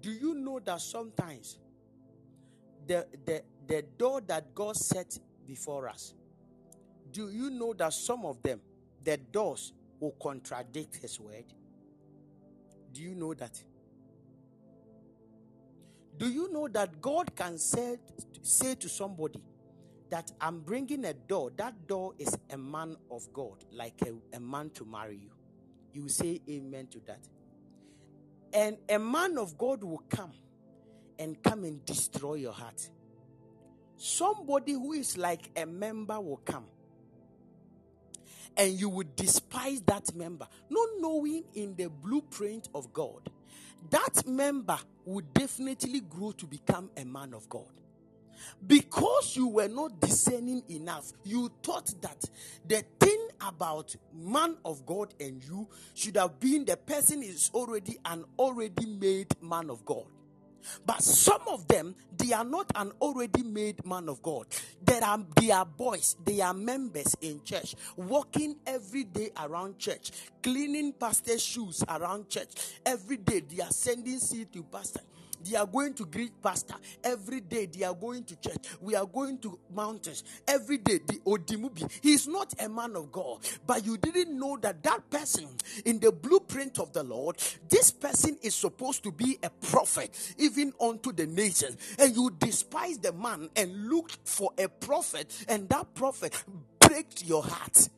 S3: Do you know that sometimes the, the, the door that God set before us, do you know that some of them, the doors will contradict his word? Do you know that? Do you know that God can say, say to somebody that I'm bringing a door? That door is a man of God, like a, a man to marry you. You say amen to that. And a man of God will come and come and destroy your heart. Somebody who is like a member will come and you would despise that member, not knowing in the blueprint of God, that member would definitely grow to become a man of God. Because you were not discerning enough, you thought that the thing about man of God and you should have been the person is already an already made man of God. But some of them, they are not an already made man of God. There are they are boys, they are members in church, walking every day around church, cleaning pastor's shoes around church. Every day they are sending seed to pastor. They are going to greet pastor every day. They are going to church. We are going to mountains every day. The Odimubi. He is not a man of God, but you didn't know that that person in the blueprint of the Lord, this person is supposed to be a prophet, even unto the nation. And you despise the man and look for a prophet, and that prophet breaks your heart.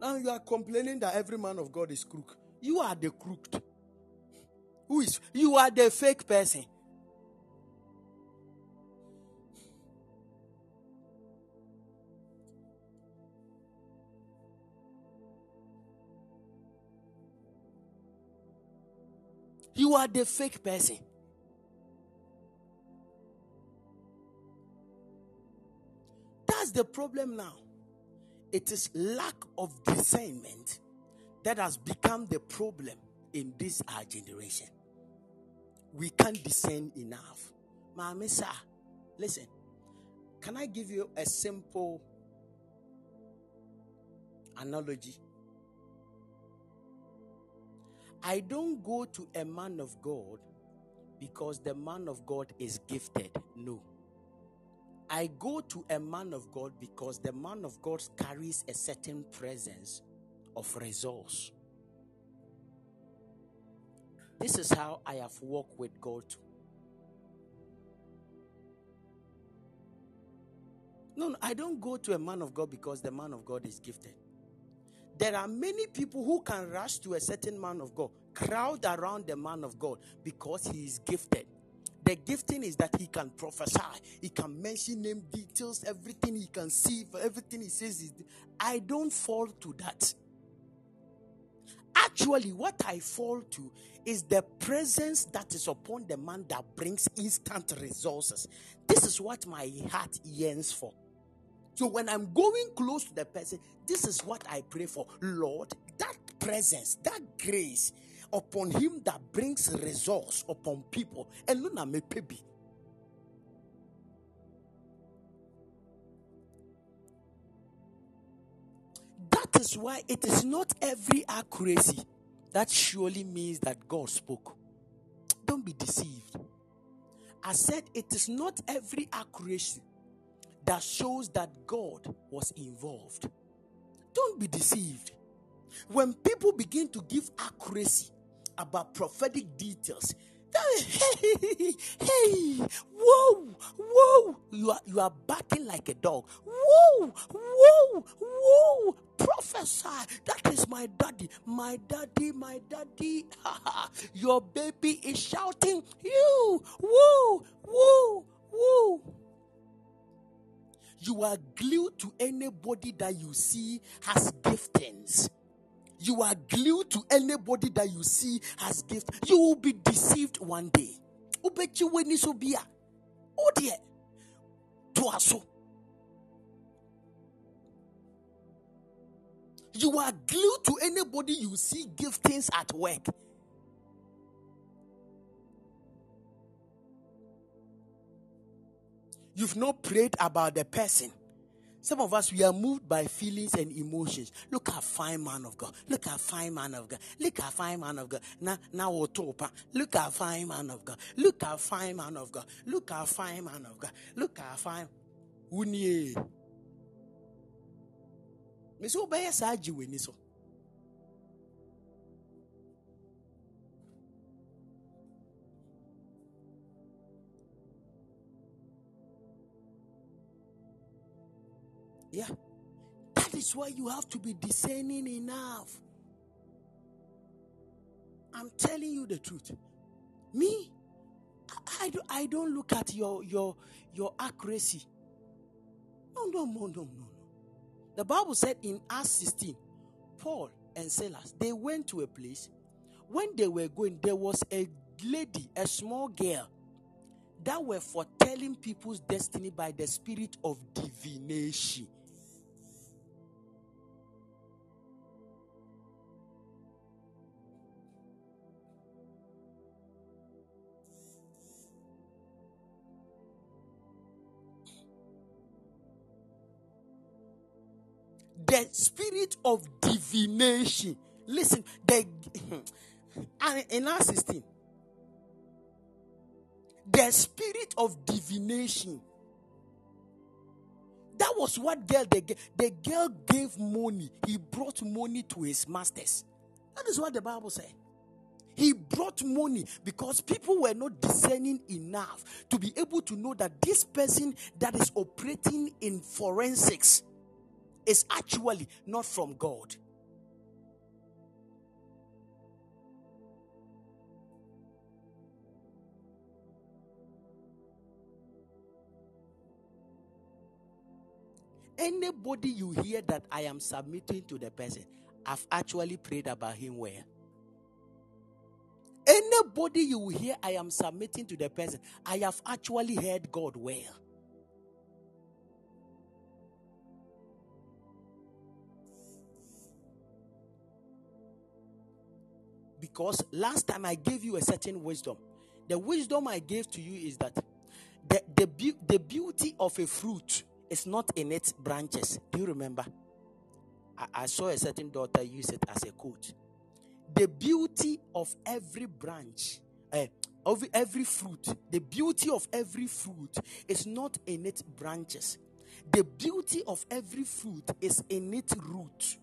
S3: Now you are complaining that every man of God is crook. You are the crooked. Who is you are the fake person. You are the fake person. That's the problem now. It is lack of discernment that has become the problem in this our generation. We can't discern enough. Mamisa, listen. Can I give you a simple analogy? I don't go to a man of God because the man of God is gifted. No. I go to a man of God because the man of God carries a certain presence of resource. This is how I have walked with God. No, no, I don't go to a man of God because the man of God is gifted. There are many people who can rush to a certain man of God, crowd around the man of God because he is gifted. The gifting is that he can prophesy, he can mention name details, everything he can see, everything he says is. I don't fall to that. Actually, what I fall to is the presence that is upon the man that brings instant resources. This is what my heart yearns for. So when I'm going close to the person, this is what I pray for. Lord, that presence, that grace upon him that brings resource upon people. And Luna me pebi. That is why it is not every accuracy that surely means that God spoke. Don't be deceived. I said it is not every accuracy that shows that God was involved. Don't be deceived. When people begin to give accuracy about prophetic details, hey, hey, whoa, whoa, you are you are barking like a dog. Whoa, whoa, whoa, prophesy. That is my daddy, my daddy, my daddy. Your baby is shouting, you, whoa, whoa, whoa. You are glued to anybody that you see has giftings. You are glued to anybody that you see as gift. You will be deceived one day. Ubechi weni so bia. Oh dear. To aso. You are glued to anybody you see giftings at work. You've not prayed about the person. Some of us, we are moved by feelings and emotions. Look at fine man of God. Look at fine man of God. Look at fine man of God. Now, now, look at fine man of God. Look at fine man of God. Look at fine man of God. Look at fine. Unye. Miso baya sa jiwe Yeah. That is why you have to be discerning enough. I'm telling you the truth. Me, I, I, I don't look at your your your accuracy. No, no, no, no, no, no. The Bible said in Acts 16, Paul and Silas, they went to a place. When they were going, there was a lady, a small girl, that were foretelling people's destiny by the spirit of divination. The spirit of divination. Listen, the in our 16, the spirit of divination. That was what girl the, the girl gave money. He brought money to his masters. That is what the Bible said. He brought money because people were not discerning enough to be able to know that this person that is operating in forensics is actually not from God. Anybody you hear that I am submitting to the person, I've actually prayed about him well. Anybody you hear I am submitting to the person, I have actually heard God well. Because last time I gave you a certain wisdom. The wisdom I gave to you is that the, the, be- the beauty of a fruit is not in its branches. Do you remember? I, I saw a certain daughter use it as a quote. The beauty of every branch, uh, of every fruit, the beauty of every fruit is not in its branches. The beauty of every fruit is in its root.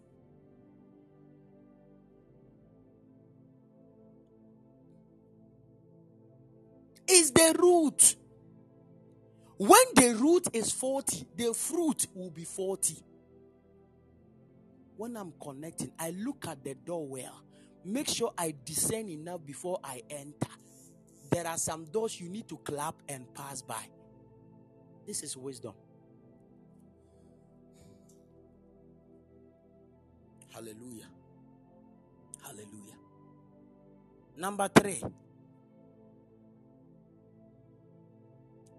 S3: Is the root. When the root is 40, the fruit will be 40. When I'm connecting, I look at the door well. Make sure I discern enough before I enter. There are some doors you need to clap and pass by. This is wisdom. Hallelujah. Hallelujah. Number three.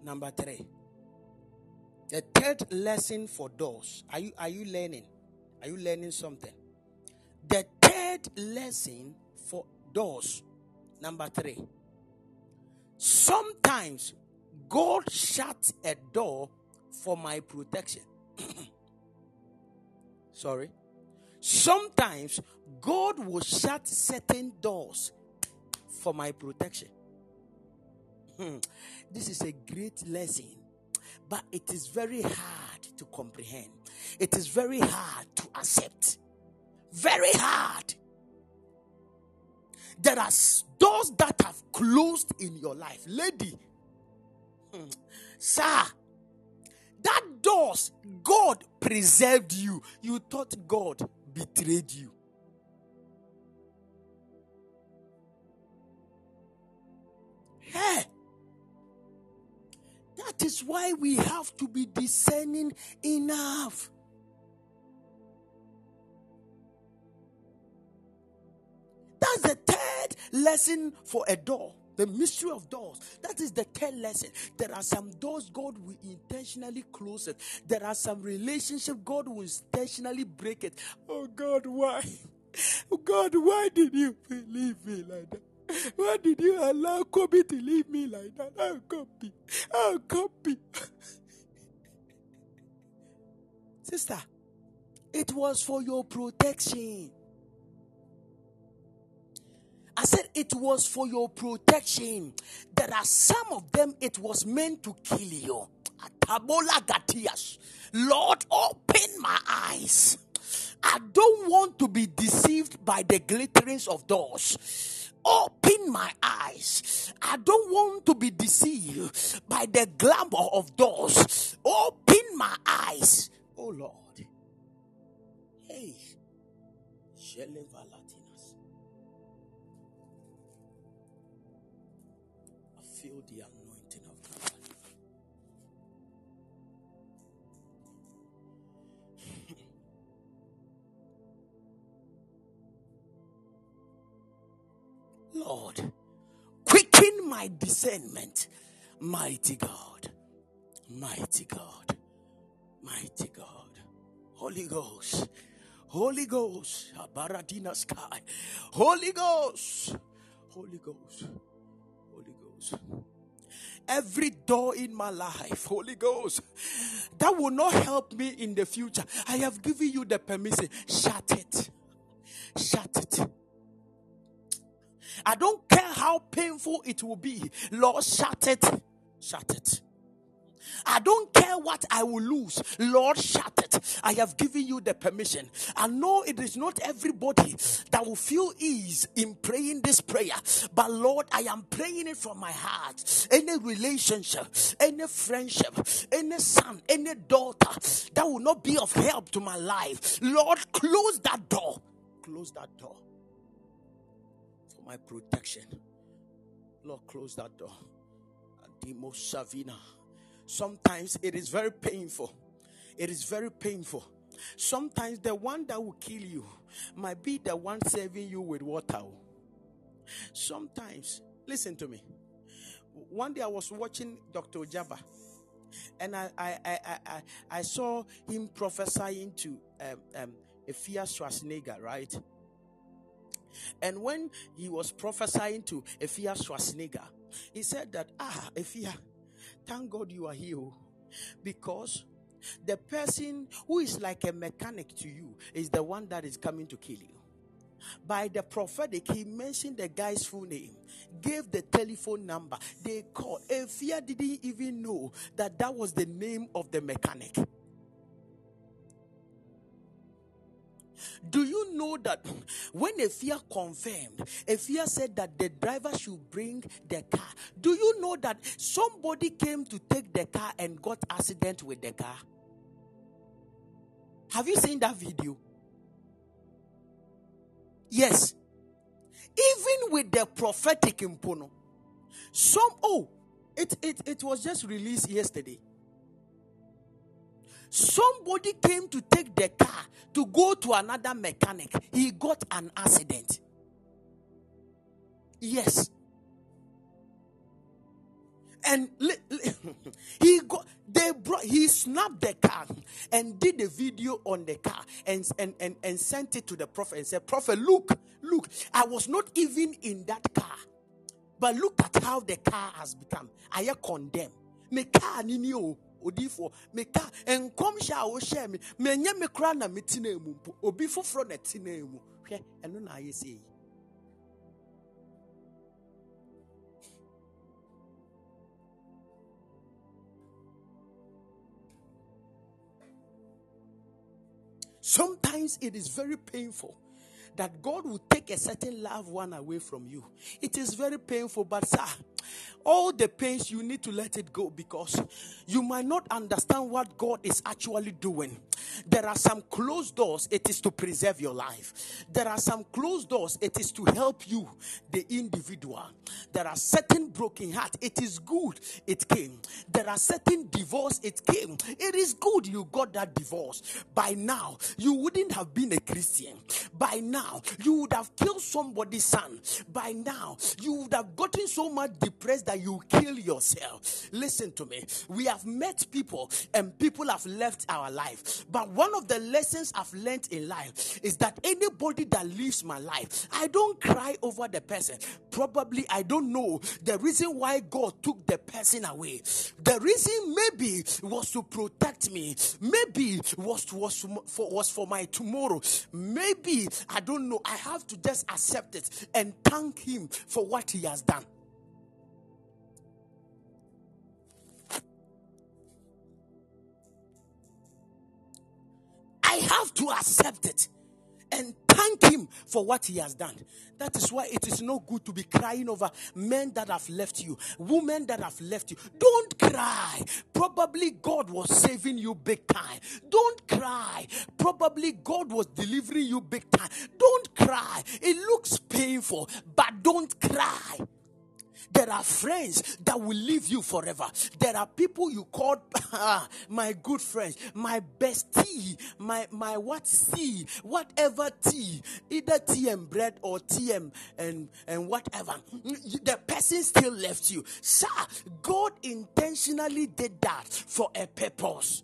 S3: Number three. The third lesson for doors. Are you are you learning? Are you learning something? The third lesson for doors. Number three. Sometimes God shuts a door for my protection. Sorry. Sometimes God will shut certain doors for my protection. Hmm. This is a great lesson, but it is very hard to comprehend. It is very hard to accept. Very hard. There are doors that have closed in your life. Lady, hmm, sir, that doors, God preserved you. You thought God betrayed you. Hey, that is why we have to be discerning enough. That's the third lesson for a door. The mystery of doors. That is the third lesson. There are some doors God will intentionally close it. There are some relationship God will intentionally break it. Oh God, why? Oh God, why did you leave me like that? Why did you allow Kobe to leave me like that? How Kobe? How Kobe? Sister, it was for your protection. I said it was for your protection. There are some of them it was meant to kill you. Atabola Gatias. Lord, open my eyes. I don't want to be deceived by the glitterings of doors. Open my eyes. I don't want to be deceived by the glamour of doors. Open my eyes. Oh Lord. Hey. Latinas. Lord, quicken my discernment. Mighty God, mighty God, mighty God. Holy Ghost, Holy Ghost, Baradina sky, Holy Ghost, Holy Ghost, Holy Ghost. Every door in my life, Holy Ghost, that will not help me in the future. I have given you the permission. Shut it. Shut it. I don't care how painful it will be. Lord, shut it. Shut it. I don't care what I will lose. Lord, shut it. I have given you the permission. I know it is not everybody that will feel ease in praying this prayer, but Lord, I am praying it from my heart. Any relationship, any friendship, any son, any daughter that will not be of help to my life, Lord, close that door. Close that door for my protection. Lord, close that door. Adimo Savina. Sometimes it is very painful. It is very painful. Sometimes the one that will kill you might be the one serving you with water. Sometimes, listen to me. One day I was watching Dr. Jabba and I, I, I, I, I saw him prophesying to um, um, Afia Schwarzenegger, right? And when he was prophesying to Afia Schwarzenegger, he said that, ah, Afia, thank God you are here oh, because the person who is like a mechanic to you is the one that is coming to kill you. By the prophetic, he mentioned the guy's full name, gave the telephone number. They called. Afia didn't even know that that was the name of the mechanic. Do you know that when Afia confirmed, Afia said that the driver should bring the car? Do you know that somebody came to take the car and got accident with the car? Have you seen that video? Yes. Even with the prophetic impono, some oh, it, it, it was just released yesterday. Somebody came to take the car to go to another mechanic. He got an accident. Yes. And he got they brought he snapped the car and did a video on the car and, and, and, and sent it to the prophet and said, Prophet, look, look, I was not even in that car. But look at how the car has become. I am condemned. Me car ni me. Me na mu obi na mu. Na Sometimes it is very painful that God will take a certain loved one away from you. It is very painful, but sir, all the pains you need to let it go because you might not understand what God is actually doing. There are some closed doors, it is to preserve your life. There are some closed doors, it is to help you, the individual. There are certain broken hearts, it is good it came. There are certain divorce, it came. It is good you got that divorce. By now, you wouldn't have been a Christian. By now, you would have killed somebody's son. By now, you would have gotten so much depressed that you kill yourself. Listen to me. We have met people and people have left our life. But one of the lessons I've learned in life is that anybody that leaves my life, I don't cry over the person. Probably I don't know the reason why God took the person away. The reason maybe was to protect me. Maybe was was for was for my tomorrow. Maybe I don't know. I have to just accept it and thank him for what he has done. I have to accept it and thank him for what he has done. That is why it is no good to be crying over men that have left you, women that have left you. Don't cry. Probably God was saving you big time. Don't cry. Probably God was delivering you big time. Don't cry. It looks painful, but don't cry. There are friends that will leave you forever. There are people you call my good friends, my bestie, my my what tea, whatever tea, either tea and bread or tea and, and, and whatever. The person still left you. Sir, God intentionally did that for a purpose.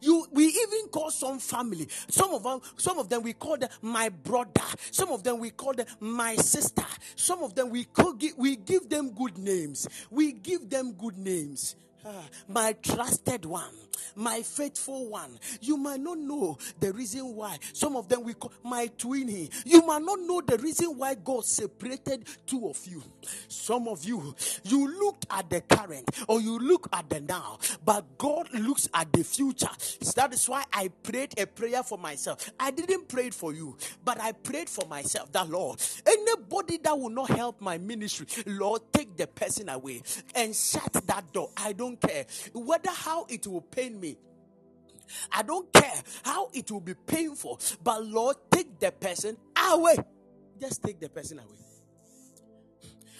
S3: You, we even call some family. Some of them, some of them we call them my brother. Some of them we call them my sister. Some of them we call, we give them good names. We give them good names. Ah, my trusted one, my faithful one. You might not know the reason why. Some of them we call my twinny. You might not know the reason why God separated two of you. Some of you, you looked at the current or you look at the now, but God looks at the future. That is why I prayed a prayer for myself. I didn't pray it for you, but I prayed for myself. That Lord, anybody that will not help my ministry, Lord, take the person away and shut that door. I don't care whether how it will pain me. I don't care how it will be painful. But Lord, take the person away. Just take the person away.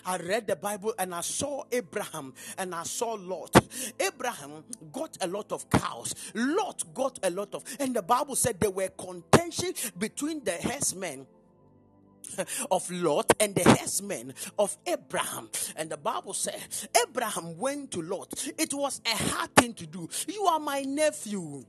S3: I read the Bible and I saw Abraham and I saw Lot. Abraham got a lot of cows. Lot got a lot of, and the Bible said there were contention between the herdsmen of Lot and the herdsmen of Abraham. And the Bible said, Abraham went to Lot. It was a hard thing to do. You are my nephew.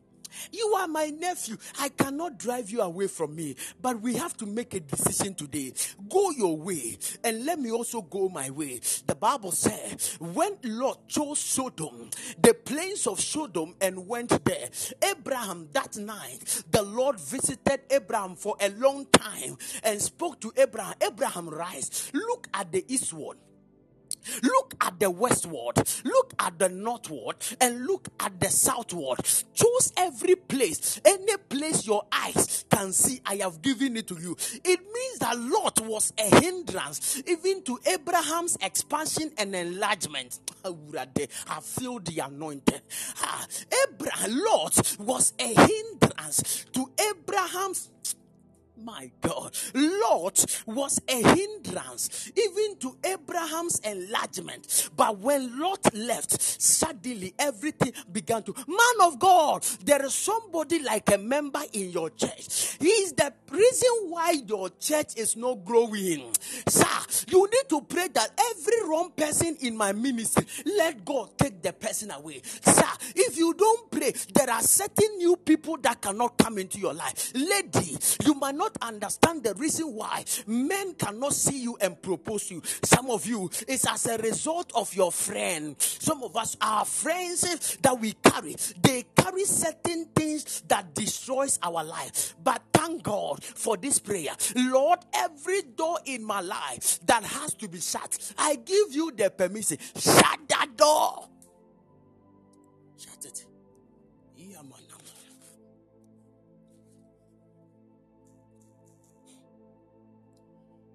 S3: You are my nephew. I cannot drive you away from me, but we have to make a decision today. Go your way, and let me also go my way. The Bible said, when Lot chose Sodom, the plains of Sodom, and went there, Abraham that night, the Lord visited Abraham for a long time and spoke to Abraham. Abraham, rise, look at the east eastward Look at the westward, look at the northward, and look at the southward. Choose every place, any place your eyes can see. I have given it to you. It means that Lot was a hindrance even to Abraham's expansion and enlargement. I feel the anointing. Ah, Abraham, Lot was a hindrance to Abraham's my God, Lot was a hindrance even to Abraham's enlargement. But when Lot left, suddenly everything began to. Man of God, there is somebody like a member in your church. He is the reason why your church is not growing. Sir, you need to pray that every wrong person in my ministry, let God take the person away. Sir, if you don't pray, there are certain new people that cannot come into your life. Lady, you might not understand the reason why men cannot see you and propose you. Some of you, it's as a result of your friend. Some of us, are friends that we carry, they carry certain things that destroys our life. But thank God for this prayer. Lord, every door in my life that has to be shut, I give you the permission. Shut that door. Shut it.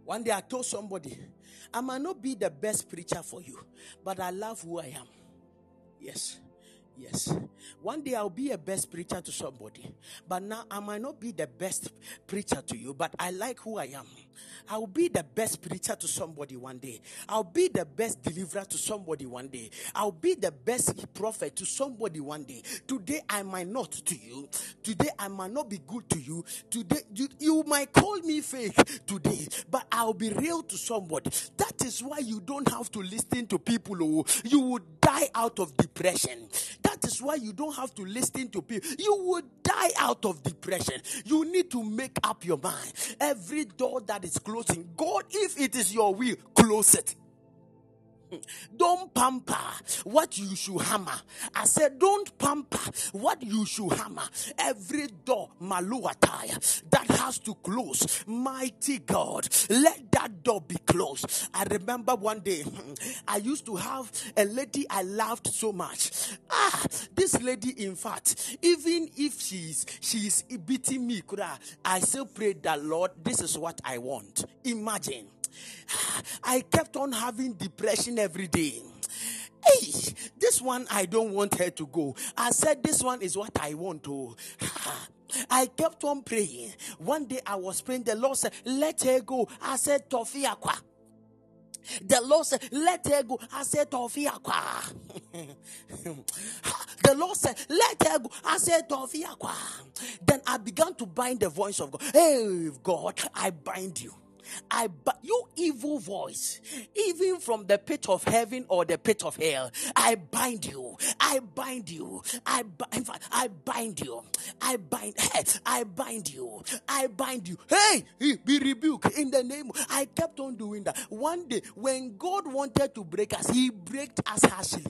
S3: One day I told somebody, I might not be the best preacher for you, but I love who I am. Yes. Yes. One day I'll be a best preacher to somebody, but now I might not be the best preacher to you, but I like who I am. I'll be the best preacher to somebody one day. I'll be the best deliverer to somebody one day. I'll be the best prophet to somebody one day. Today I might not to you. Today I might not be good to you. Today you, you might call me fake today, but I'll be real to somebody. That is why you don't have to listen to people who you would die out of depression. That is why you don't have to listen to people. You would die out of depression. You need to make up your mind. Every door that is closing, God, if it is your will, close it. Don't pamper what you should hammer. I said, don't pamper what you should hammer. Every door, maluataya, that has to close. Mighty God, let that door be closed. I remember one day I used to have a lady I loved so much. Ah, this lady, in fact, even if she's she's beating me, I still pray that Lord, this is what I want. Imagine I kept on having depression every day. Hey, this one I don't want her to go. I said, This one is what I want to. Oh. I kept on praying. One day I was praying, the Lord said, Let her go. I said, Tofiakwa. The Lord said, Let her go. I said, Tofiakwa. the Lord said, Let her go. I said, Tofiakwa. Then I began to bind the voice of God. Hey, God, I bind you. I but you evil voice, even from the pit of heaven or the pit of hell, I bind you. I bind you. I bind. I bind you. I bind. I bind you. I bind you. Hey, be rebuked in the name. I kept on doing that. One day, when God wanted to break us, He broke us harshly.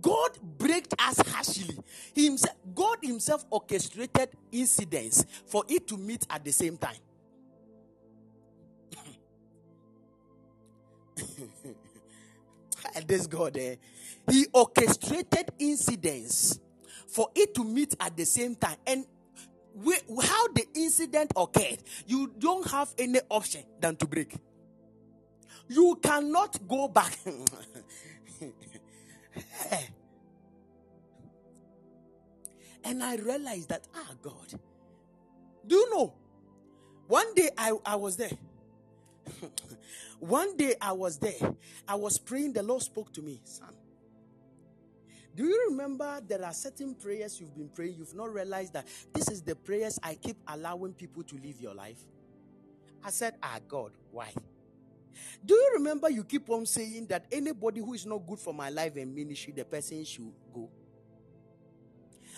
S3: God breaks us harshly. Himself, God Himself orchestrated incidents for it to meet at the same time. this God, eh? He orchestrated incidents for it to meet at the same time. And we, how the incident occurred, you don't have any option than to break. You cannot go back. and I realized that, ah, God, do you know? One day I, I was there. One day I was there. I was praying. The Lord spoke to me, son. Do you remember there are certain prayers you've been praying? You've not realized that this is the prayers I keep allowing people to live your life. I said, Ah, God, why? Do you remember you keep on saying that anybody who is not good for my life and ministry, the person should go?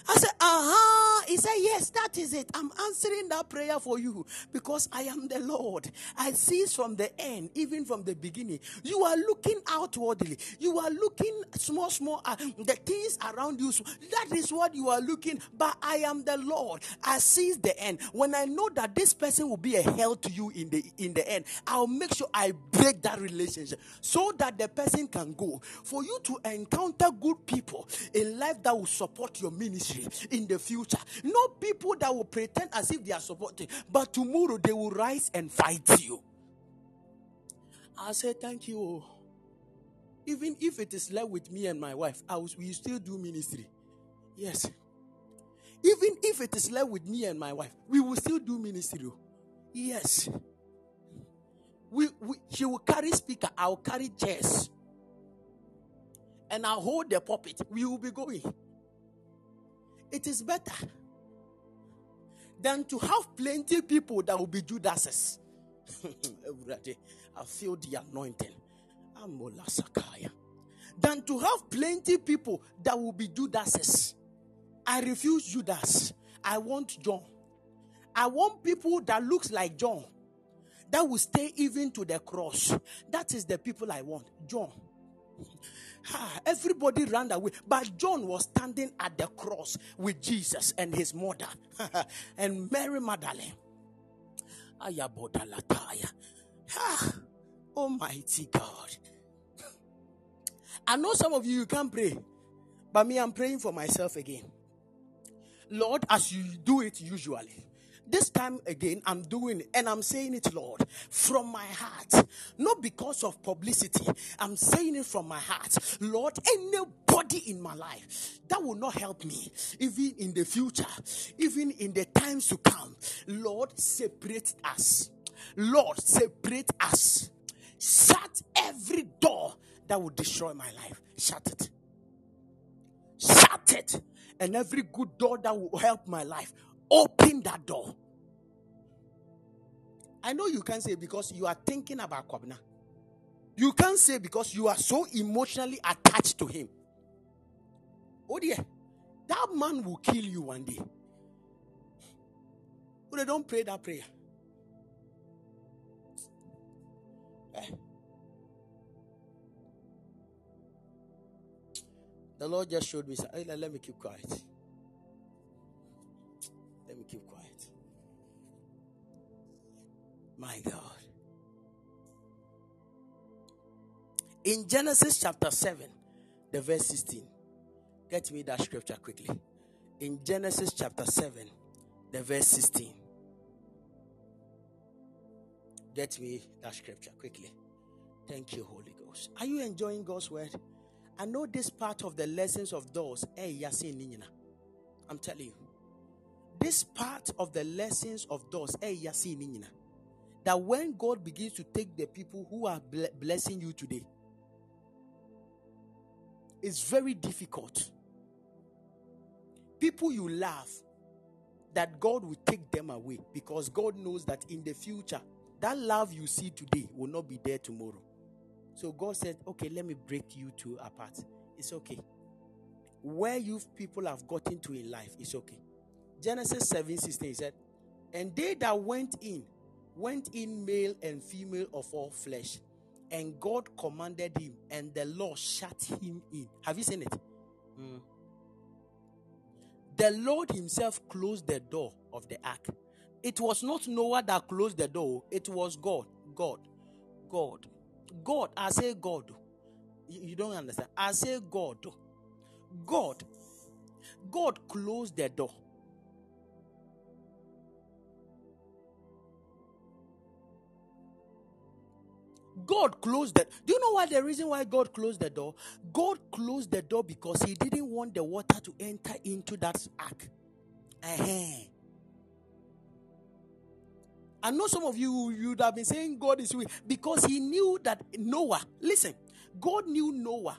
S3: I said, uh-huh. He said, yes, that is it. I'm answering that prayer for you because I am the Lord. I see from the end, even from the beginning. You are looking outwardly. You are looking small, small, uh, the things around you. That is what you are looking. But I am the Lord. I see the end. When I know that this person will be a hell to you in the in the end, I'll make sure I break that relationship so that the person can go. For you to encounter good people in life that will support your ministry ministry in the future. No people that will pretend as if they are supporting, but tomorrow they will rise and fight you. I say thank you. Oh. Even if it is left with me and my wife, I will, still do ministry. Yes. Even if it is left with me and my wife, we will still do ministry. Oh. Yes. We, we, she will carry speaker, I'll carry chairs. And I'll hold the puppet. We will be going. It is better than to have plenty people that will be Judases. I feel the anointing. Than to have plenty people that will be Judases. I refuse Judas. I want John. I want people that looks like John. That will stay even to the cross. That is the people I want. John. Everybody ran away. But John was standing at the cross with Jesus and his mother and Mary Magdalene. Almighty God. I know some of you, you can't pray, but me, I'm praying for myself again. Lord, as you do it usually, this time again, I'm doing it and I'm saying it, Lord, from my heart. Not because of publicity. I'm saying it from my heart. Lord, anybody in my life that will not help me, even in the future, even in the times to come, Lord, separate us. Lord, separate us. Shut every door that will destroy my life. Shut it. Shut it. And every good door that will help my life, open that door. I know you can't say because you are thinking about Kwabna. You can't say because you are so emotionally attached to him. Oh dear, that man will kill you one day. But they don't pray that prayer. Eh? The Lord just showed me. Let me keep quiet. My God. In Genesis chapter 7, the verse 16. Get me that scripture quickly. In Genesis chapter 7, the verse 16. Get me that scripture quickly. Thank you, Holy Ghost. Are you enjoying God's word? I know this part of the lessons of those. Eh, hey, I'm telling you. This part of the lessons of those. Eh, That when God begins to take the people who are blessing you today, it's very difficult. People you love, that God will take them away because God knows that in the future, that love you see today will not be there tomorrow. So God said, Okay, let me break you two apart. It's okay. Where you people have gotten to in life, it's okay. Genesis 7 16 said, And they that went in went in male and female of all flesh. And God commanded him, and the Lord shut him in. Have you seen it? Mm. The Lord Himself closed the door of the ark. It was not Noah that closed the door, it was God. God. God. God. I say God. You don't understand. I say God. God. God closed the door. God closed that. Do you know why the reason why God closed the door? God closed the door because He didn't want the water to enter into that ark. Uh-huh. I know some of you you would have been saying God is weak because he knew that Noah, listen, God knew Noah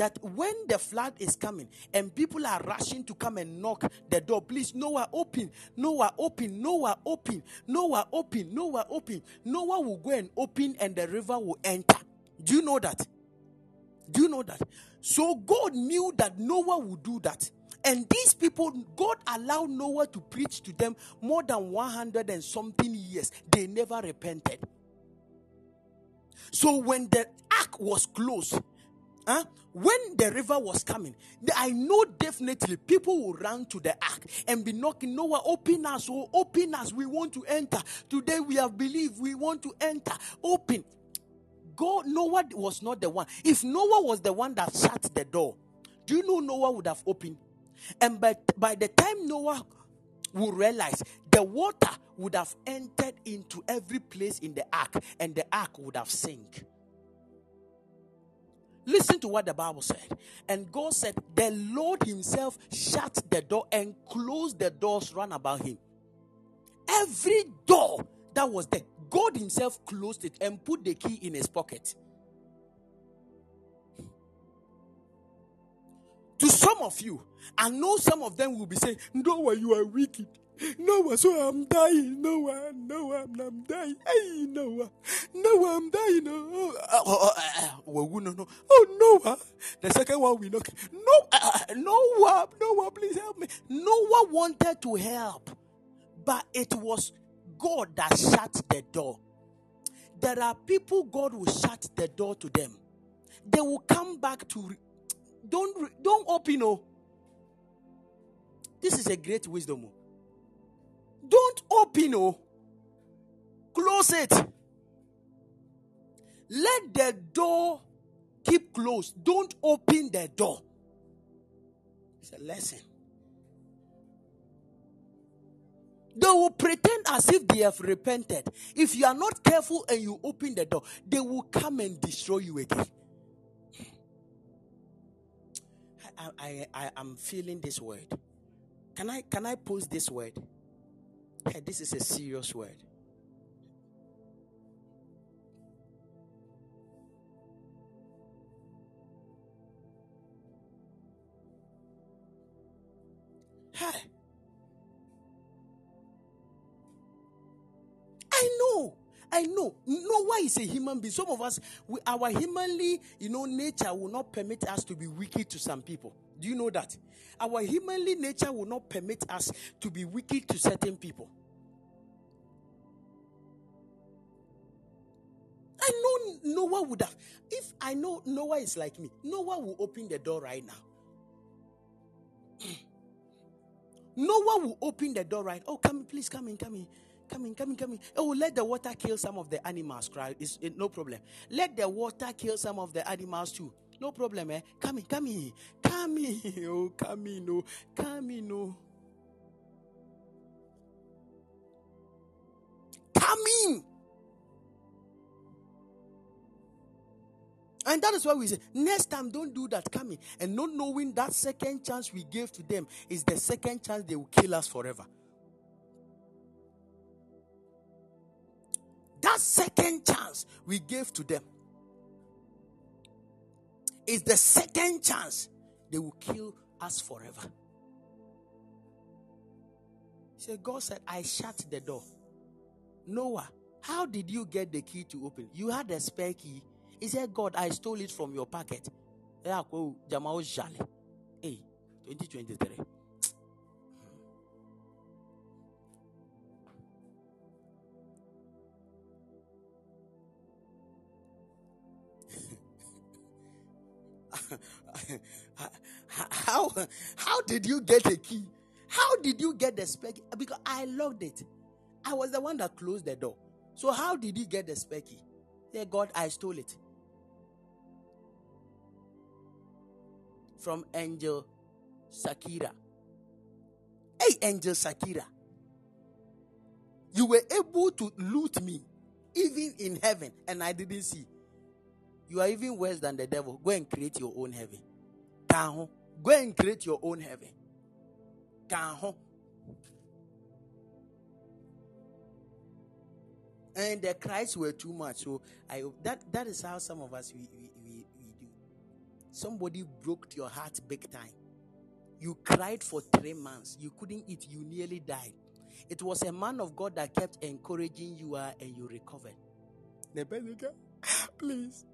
S3: that when the flood is coming and people are rushing to come and knock the door, please, Noah, open, Noah, open, Noah, open, Noah, open, Noah, open. Noah will go and open and the river will enter. Do you know that? Do you know that? So God knew that Noah would do that. And these people, God allowed Noah to preach to them more than 100 and something years. They never repented. So when the ark was closed, huh, when the river was coming, I know definitely people will run to the ark and be knocking, Noah, open us, oh, open us. We want to enter. Today we have believed we want to enter. Open. God, Noah was not the one. If Noah was the one that shut the door, do you know Noah would have opened? And by, by the time Noah would realize the water would have entered into every place in the ark and the ark would have sunk. Listen to what the Bible said. And God said, The Lord Himself shut the door and closed the doors round about Him. Every door that was there, God Himself closed it and put the key in His pocket. To some of you, I know some of them will be saying, Noah, you are wicked. Noah, so I'm dying. Noah, Noah, I'm dying. Hey, Noah, Noah, I'm dying. Oh, oh, oh, oh, no, no. oh Noah. The second one we knock. No, uh, Noah, Noah, please help me. Noah wanted to help, but it was God that shut the door. There are people God will shut the door to them. They will come back to. Don't don't open. Oh, this is a great wisdom. Don't open. Oh, close it. Let the door keep closed. Don't open the door. It's a lesson. They will pretend as if they have repented. If you are not careful and you open the door, they will come and destroy you again. I, I, I am feeling this word. Can I can I post this word? This is a serious word. Hey. I know. I know. Noah is a human being. Some of us, we, our humanly, you know, nature will not permit us to be wicked to some people. Do you know that? Our humanly nature will not permit us to be wicked to certain people. I know Noah would have. If I know Noah is like me, Noah will open the door right now. Noah will open the door right. Oh, come, please come in, come in. Come in, come in, come in. Oh, let the water kill some of the animals. Cry. It's it, no problem. Let the water kill some of the animals too. No problem, eh? Come in, come in. Come in. Oh, come in, oh. Come in, oh. Come in. And that is why we say, next time, don't do that coming. And not knowing that second chance we gave to them is the second chance they will kill us forever. That second chance we gave to them is the second chance they will kill us forever. So God said, I shut the door. Noah, how did you get the key to open? You had a spare key. He said, God, I stole it from your pocket. Hey, 2023. how, how did you get a key? How did you get the spec? Because I locked it. I was the one that closed the door. So how did you get the spec key? Yeah, God, I stole it. From Angel Sakira. Hey, Angel Sakira. You were able to loot me even in heaven, and I didn't see. You are even worse than the devil. Go and create your own heaven. Go and create your own heaven. and the cries were too much. So I that that is how some of us we, we, we, we do. Somebody broke your heart big time. You cried for three months. You couldn't eat. You nearly died. It was a man of God that kept encouraging you uh, and you recovered. The please.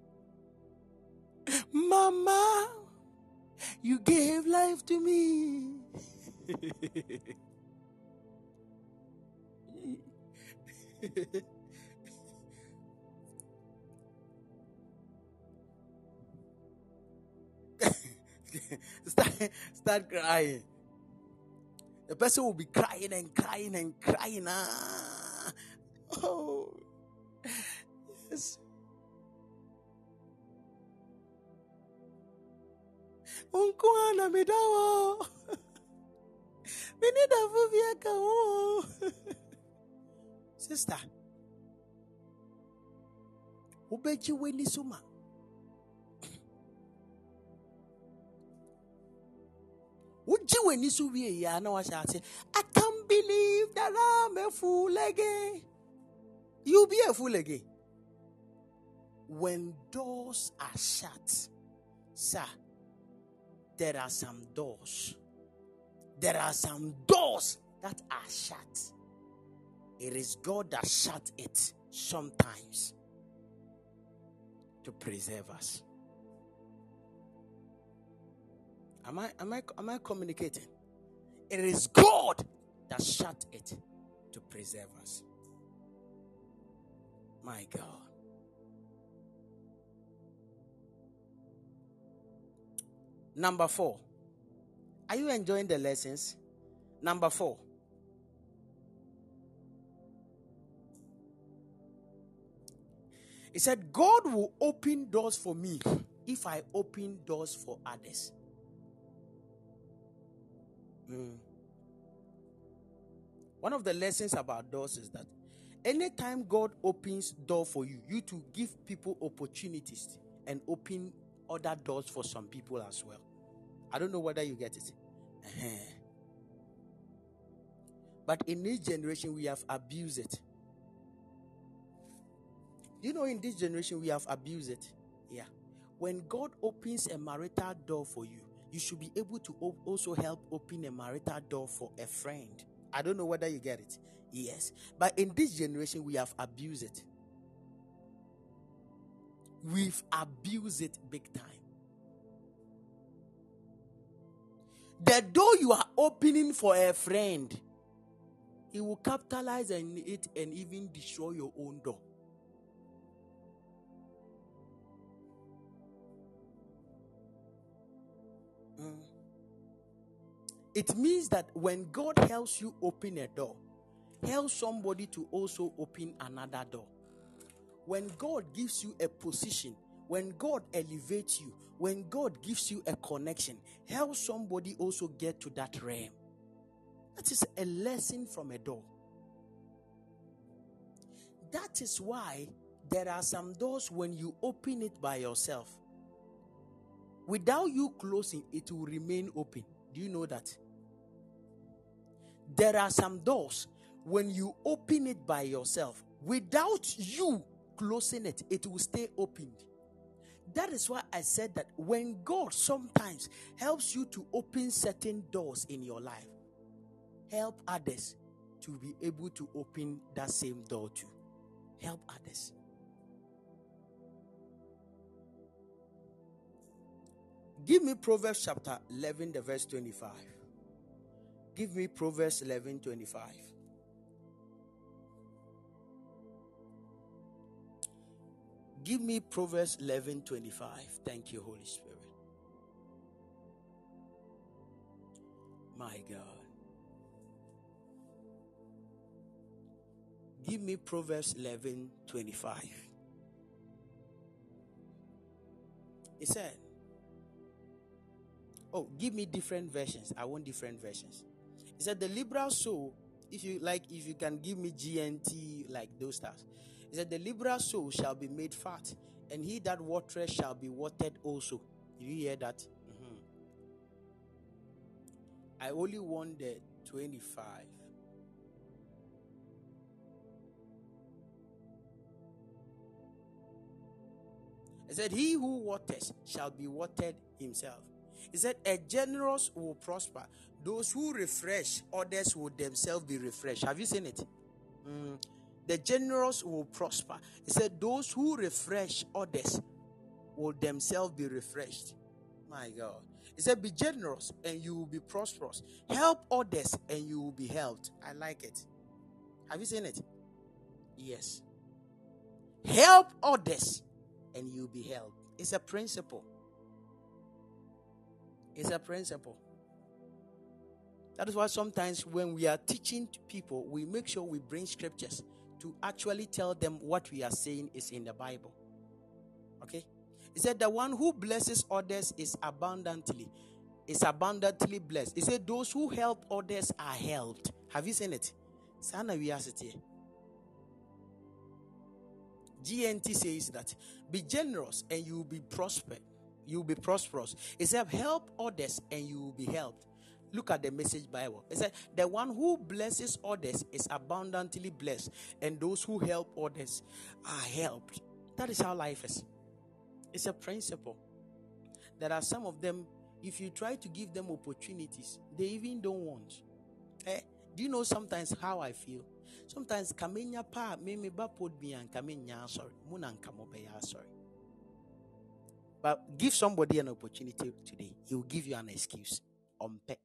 S3: Mama, you gave life to me. start, start crying. The person will be crying and crying and crying. Ah. Oh, yes. Unkuana midawo. Minida vuvia kao. Oh. Sister. Ubeji weni suma. wogye w'ani so wie na wahyɛ ase i can't believe that i'm a fool again you'll be a fool again when doors are shut sir there are some doors there are some doors that are shut it is god that shut it sometimes to preserve us Am I am I am I communicating? It is God that shut it to preserve us. My God. Number four. Are you enjoying the lessons? Number four. He said, God will open doors for me if I open doors for others. Mm. One of the lessons about doors is that anytime God opens door for you, you to give people opportunities and open other doors for some people as well. I don't know whether you get it. But in this generation, we have abused it. You know, in this generation, we have abused it. Yeah. When God opens a marital door for you, you should be able to also help open a marital door for a friend. I don't know whether you get it. Yes. But in this generation, we have abused it. We've abused it big time. The door you are opening for a friend, he will capitalize on it and even destroy your own door. Mm. It means that when God helps you open a door, help somebody to also open another door. When God gives you a position, when God elevates you, when God gives you a connection, help somebody also get to that realm. That is a lesson from a door. That is why there are some doors when you open it by yourself, Without you closing, it will remain open. Do you know that? There are some doors when you open it by yourself, without you closing it, it will stay opened. That is why I said that when God sometimes helps you to open certain doors in your life, help others to be able to open that same door too. Help others. Give me Proverbs chapter 11, the verse 25. Give me Proverbs 11, 25. Give me Proverbs 11, 25. Thank you, Holy Spirit. My God. Give me Proverbs 11, 25. He said, Oh, give me different versions. I want different versions. He said, The liberal soul, if you like, if you can give me GNT, like those stars. He said, The liberal soul shall be made fat, and he that watereth shall be watered also. Did you hear that? Mm-hmm. I only want the 25. He said, He who waters shall be watered himself. He said, A generous will prosper. Those who refresh, others will themselves be refreshed. Have you seen it? Mm. The generous will prosper. He said, Those who refresh others will themselves be refreshed. My God. He said, Be generous and you will be prosperous. Help others and you will be helped. I like it. Have you seen it? Yes. Help others and you'll be helped. It's a principle. It's a principle. That is why sometimes when we are teaching people, we make sure we bring scriptures to actually tell them what we are saying is in the Bible. Okay? He said, The one who blesses others is abundantly, is abundantly blessed. He said, Those who help others are helped. Have you seen it? Sana we are GNT says that be generous and you will be prospered. You will be prosperous. It said, help others and you will be helped. Look at the message Bible. It said, the one who blesses others is abundantly blessed, and those who help others are helped. That is how life is. It's a principle. There are some of them, if you try to give them opportunities, they even don't want. Eh? Do you know sometimes how I feel? Sometimes kamenya pa me me ba pod bi an kamenya sorry. Muna nka mo be sorry. But give somebody an opportunity today. He will give you an excuse. Umpe.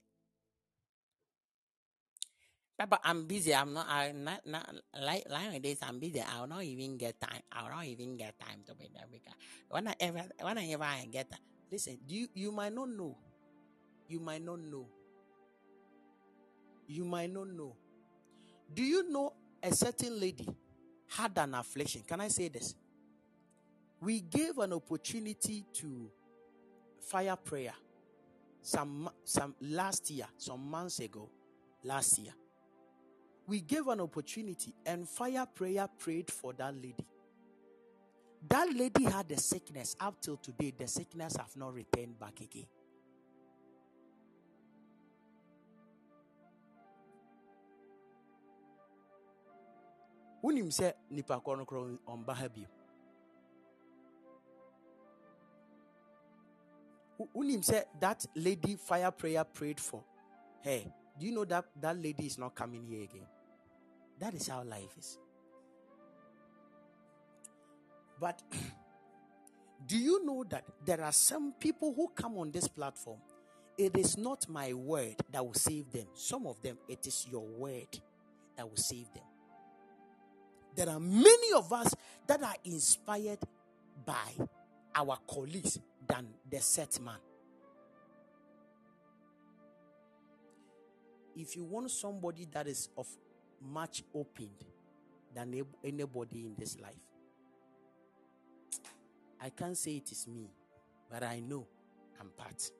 S3: Papa, I'm busy. I'm not. I'm not. Not like like this. I'm busy. I'll not even get time. I'll not even get time to be there because whenever whenever I ever get, that. listen. You you might not know. You might not know. You might not know. Do you know a certain lady had an affliction? Can I say this? We gave an opportunity to fire prayer some some last year, some months ago, last year we gave an opportunity and fire prayer prayed for that lady. That lady had a sickness up till today. The sickness have not returned back again. wonim nipa that lady fire prayer prayed for her do you know that that lady is not coming here again that is how life is. But do you know that there are some people who come on this platform? It is not my word that will save them. Some of them, it is your word that will save them. There are many of us that are inspired by our colleagues than the set man. If you want somebody that is of much opened than anybody in this life. I can't say it is me, but I know I'm part.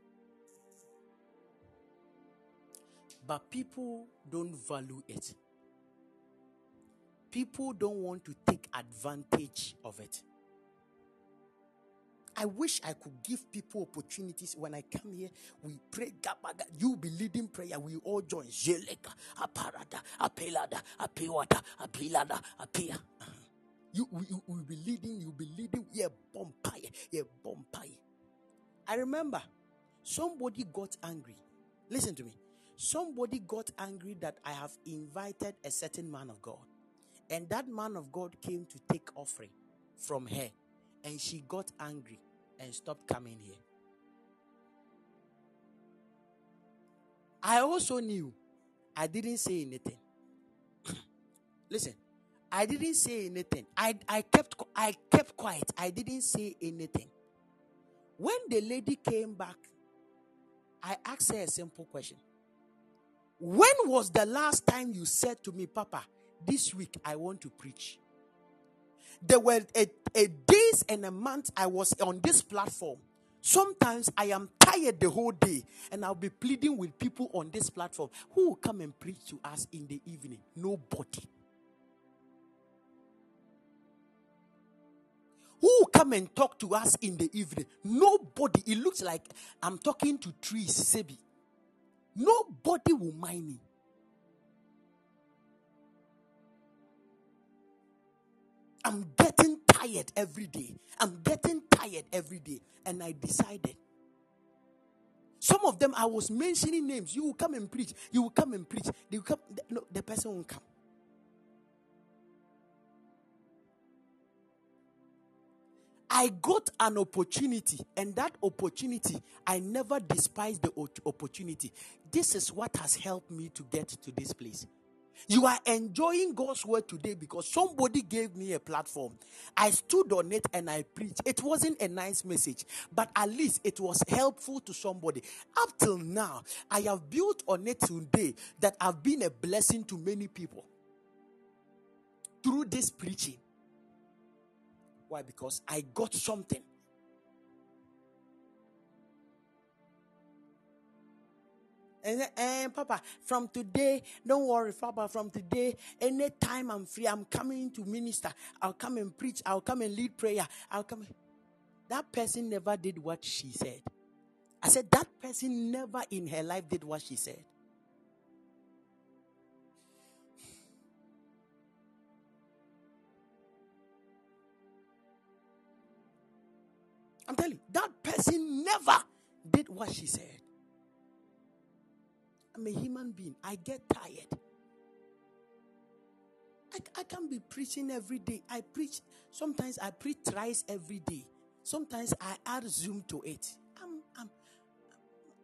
S3: But people don't value it. People don't want to take advantage of it. I wish I could give people opportunities when I come here. We pray. You be leading prayer. We all join. Zeleka, aparada, apelada, apewata, apilada, apia. Uh-huh. You you will be leading. You will be leading. Yeah, bompire. Yeah, bompire. I remember somebody got angry. Listen to me. Somebody got angry that I have invited a certain man of God, and that man of God came to take offering from her and she got angry and stopped coming here. I also knew I didn't say anything. Listen, I didn't say anything. I, I kept I kept quiet. I didn't say anything. When the lady came back, I asked her a simple question. When was the last time you said to me, Papa, this week I want to preach? There were a, a days and a month I was on this platform. Sometimes I am tired the whole day and I'll be pleading with people on this platform who will come and preach to us in the evening. Nobody. Who will come and talk to us in the evening? Nobody. It looks like I'm talking to trees, Sebi. Nobody will mind me. I'm getting tired every day. I'm getting tired every day. And I decided. Some of them I was mentioning names. You will come and preach. You will come and preach. They will come. No, the person won't come. I got an opportunity, and that opportunity, I never despise the opportunity. This is what has helped me to get to this place. You are enjoying God's word today because somebody gave me a platform. I stood on it and I preached. It wasn't a nice message, but at least it was helpful to somebody. Up till now, I have built on it today that I've been a blessing to many people through this preaching. Why? Because I got something. And, and Papa, from today, don't worry, Papa, from today, anytime I'm free, I'm coming to minister. I'll come and preach. I'll come and lead prayer. I'll come. That person never did what she said. I said, that person never in her life did what she said. I'm telling you, that person never did what she said. I'm a human being. I get tired. I, I can't be preaching every day. I preach, sometimes I preach thrice every day. Sometimes I add Zoom to it. I'm, I'm,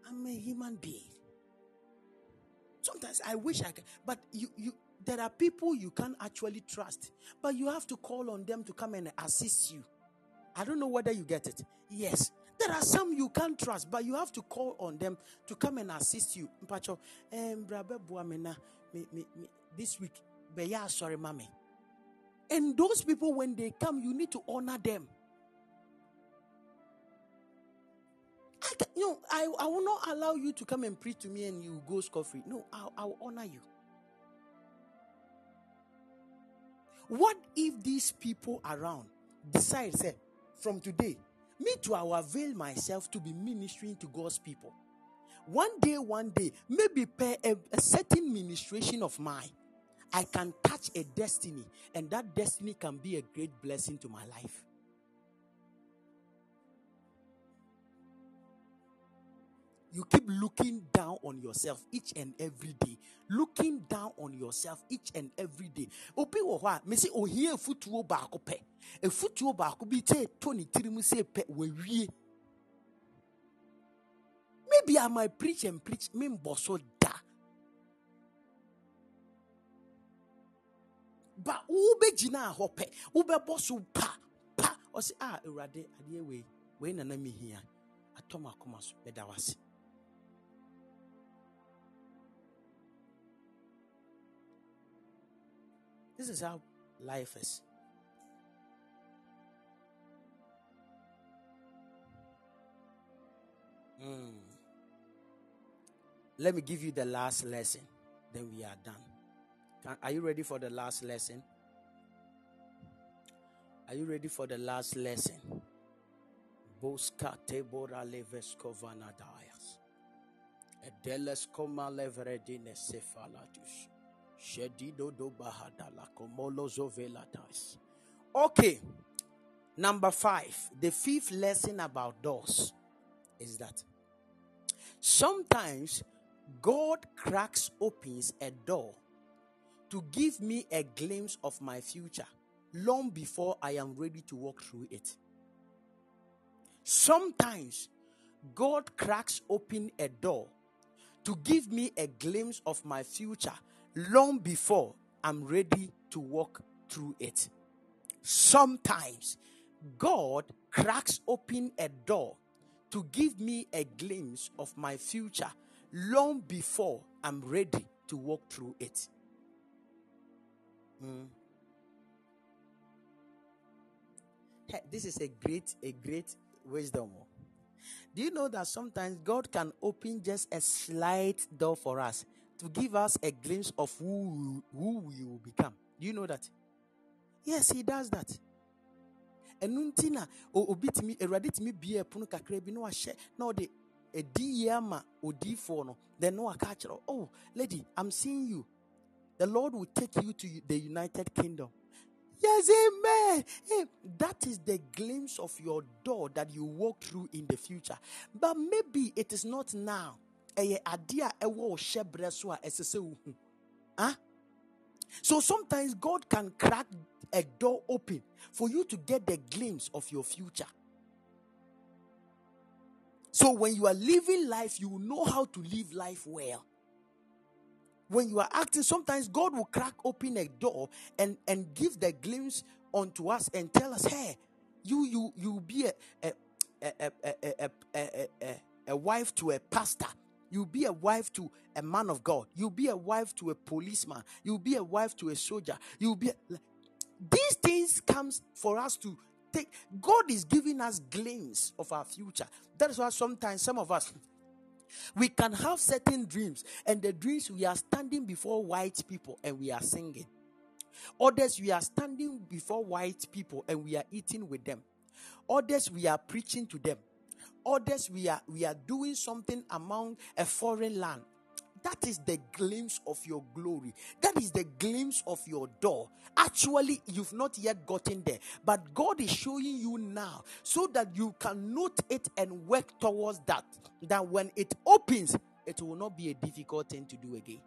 S3: I'm a human being. Sometimes I wish I could, but you, you, there are people you can't actually trust, but you have to call on them to come and assist you. I don't know whether you get it. Yes. There are some you can't trust, but you have to call on them to come and assist you. Mpacho, this week, sorry, mommy. And those people, when they come, you need to honor them. I can, you know, I, I will not allow you to come and preach to me and you go scot free. No, I'll, I'll honor you. What if these people around decide, say, from today, me will avail myself to be ministering to God's people. One day, one day, maybe per a, a certain ministration of mine, I can touch a destiny, and that destiny can be a great blessing to my life. You keep looking down on yourself each and every day. Looking down on yourself each and every day. Obi wɔ hɔ a mesi ohia efutuo baako pɛ. Efutuo baako bi te to ne tiri mu se pɛ wawie. Maybe i might preach and preach me mbɔ da. Ba wobɛgyina hɔ pɛ wobɛbɔ so pa pa. Ɔsi a ah, awurade adeɛ wei wei nana mi hia atɔ mu akoma so wase. This is how life is. Mm. Let me give you the last lesson. Then we are done. Can, are you ready for the last lesson? Are you ready for the last lesson? Boska tebora dias. Edeles cephalatus. Okay. Number five, the fifth lesson about doors is that sometimes God cracks opens a door to give me a glimpse of my future long before I am ready to walk through it. Sometimes God cracks open a door to give me a glimpse of my future long before I'm ready to walk through it. Sometimes God cracks open a door to give me a glimpse of my future long before I'm ready to walk through it. Mm. This is a great, a great wisdom. Do you know that sometimes God can open just a slight door for us to give us a glimpse of who, who we will become. Do you know that? Yes, he does that. ɛno nti na obi tumi awurade tumi bie ɛpono kakra bi na wahyɛ na ɔde ɛdi yie ama odiifoɔ no then na waka akyerɛ oh lady i'm seeing you the lord will take you to the united kingdom Yes, amen. Hey, that is the glimpse of your door that you walk through in the future. But maybe it is not now. Ɛyɛ adeɛ a ɛwɔ ɔhyɛ berɛ so a ɛsɛ sɛ wohu. Huh? So sometimes God can crack a door open for you to get the glimpse of your future. So when you are living life, you know how to live life well. When you are acting, sometimes God will crack open a door and, and give the glimpse unto us and tell us, hey, you you you be a a, a, a, a, a, a, a wife to a pastor. You'll be a wife to a man of God. You'll be a wife to a policeman. You'll be a wife to a soldier. You'll be a, these things comes for us to take. God is giving us glimpse of our future. That is why sometimes some of us we can have certain dreams, and the dreams we are standing before white people and we are singing. Others we are standing before white people and we are eating with them. Others we are preaching to them others we are we are doing something among a foreign land. That is the glimpse of your glory. That is the glimpse of your door. Actually you've not yet gotten there but god is showing you now so that you can note it and work towards that that when it opens it will not be a difficult thing to do again.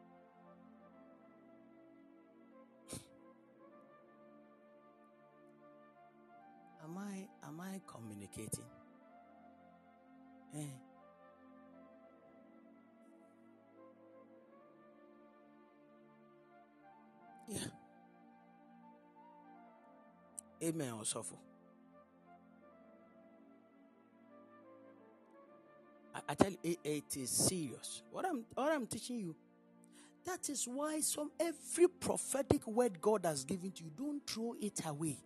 S3: Am i am i communicating Eh. Yeah. Amen, Osofo. I, I tell you, it, it is serious. What I'm what I'm teaching you. That is why some every prophetic word God has given to you, don't throw it away.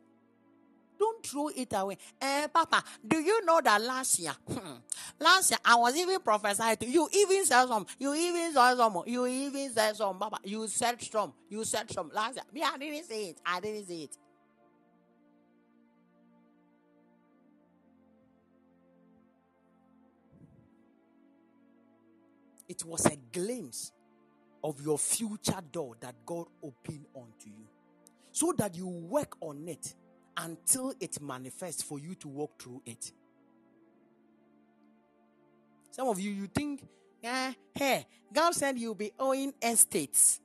S3: Throw it away. Eh, Papa, do you know that last year, hmm, last year I was even prophesying to you. Even said some. You even said some. You even said some. Papa, you said some. You said some last year. Me, I didn't see it. I didn't see it. It was a glimpse of your future door that God opened unto you, so that you work on it until it manifests for you to walk through it. Some of you, you think, eh, hey, God said you'll be owing estates.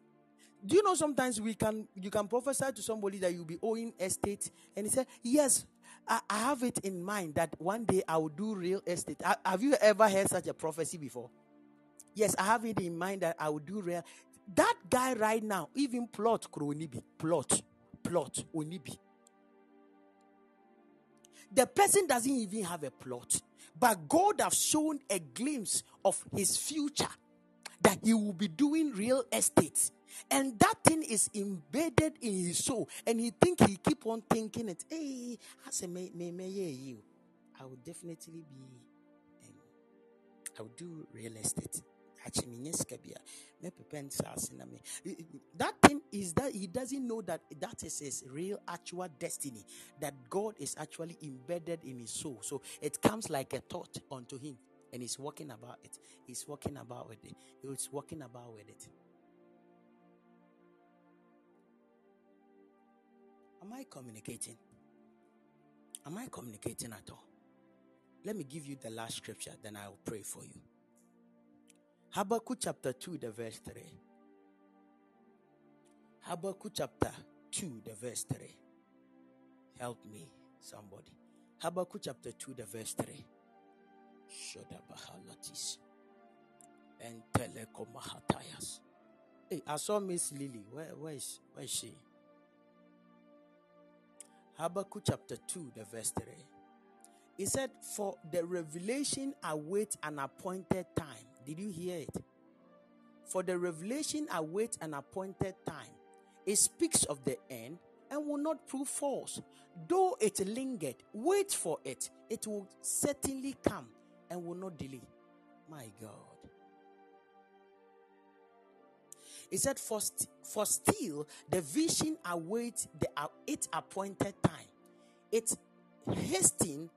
S3: Do you know sometimes we can you can prophesy to somebody that you'll be owing estate, and he said, Yes, I, I have it in mind that one day I will do real estate. I, have you ever heard such a prophecy before? Yes, I have it in mind that I will do real. That guy right now, even plot kronibi, plot, plot onibi. The person doesn't even have a plot, but God has shown a glimpse of his future that he will be doing real estate. And that thing is embedded in his soul, and he think he keep on thinking it. Hey, I say, may, may, may you. I will definitely be. Um, I will do real estate that thing is that he doesn't know that that is his real actual destiny that god is actually embedded in his soul. So it comes like a thought unto him and he's walking about it. He's walking about with it. He's walking about with it. Am i communicating? Am i communicating at all? Let me give you the last scripture then i'll pray for you Habakkuk chapter 2, the verse 3. Habakkuk chapter 2, the verse 3. Help me, somebody. Habakkuk chapter 2, the verse 3. Shodabahalatis. And telekomahatayas. Hey, I saw Miss Lily. Where, where, is, where is she? Habakkuk chapter 2, the verse 3. He said, For the revelation awaits an appointed time did you hear it? For the revelation awaits an appointed time. It speaks of the end and will not prove false. Though it lingered, wait for it. It will certainly come and will not delay. My God. He said, for, st- for still the vision awaits the uh, its appointed time. It's hasting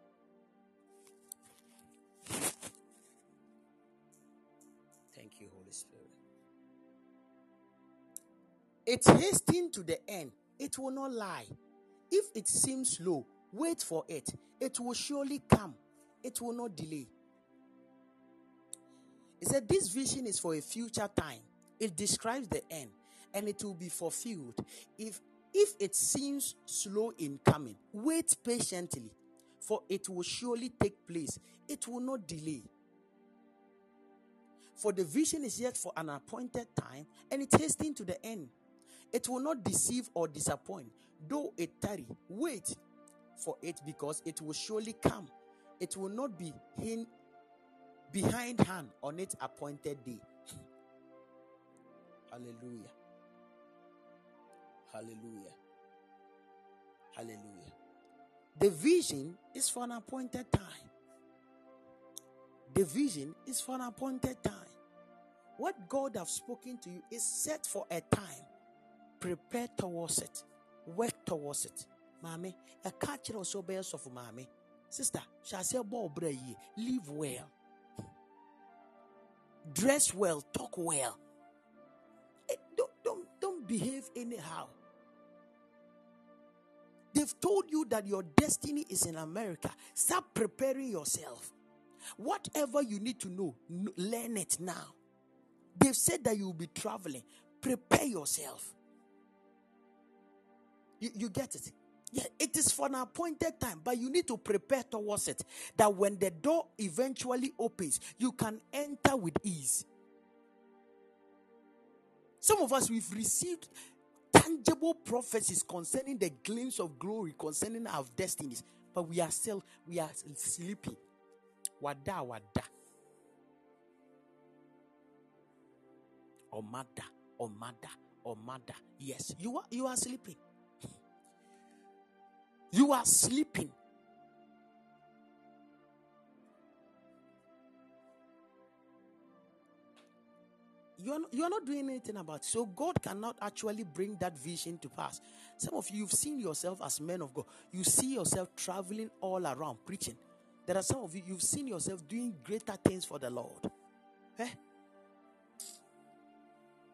S3: It's hastening to the end. It will not lie. if it seems slow, wait for it. It will surely come, it will not delay. He said, This vision is for a future time. It describes the end and it will be fulfilled. If if it seems slow in coming, wait patiently, for it will surely take place. It will not delay. For the vision is yet for an appointed time, and it hastens to the end. It will not deceive or disappoint, though it tarry. Wait for it because it will surely come. It will not be hin- behind hand on its appointed day. Hallelujah. Hallelujah. Hallelujah. The vision is for an appointed time. The vision is for an appointed time. What God have spoken to you is set for a time. Prepare towards it. Work towards it. Mommy, a or so bears of mommy. Sister, shall say live well. Dress well, talk well. Eh, don't, don't, don't behave anyhow. They've told you that your destiny is in America. Start preparing yourself. Whatever you need to know, learn it now. They've said that you will be traveling. Prepare yourself. You, you get it? Yeah, it is for an appointed time, but you need to prepare towards it. That when the door eventually opens, you can enter with ease. Some of us, we've received tangible prophecies concerning the glimpse of glory, concerning our destinies, but we are still, we are sleeping. Wada, wada. Mother, or mother. Yes, you are, you are sleeping. You are sleeping. You're you're not doing anything about it. So God cannot actually bring that vision to pass. Some of you, you've seen yourself as men of God. You see yourself traveling all around preaching. There are some of you, you've seen yourself doing greater things for the Lord. Eh?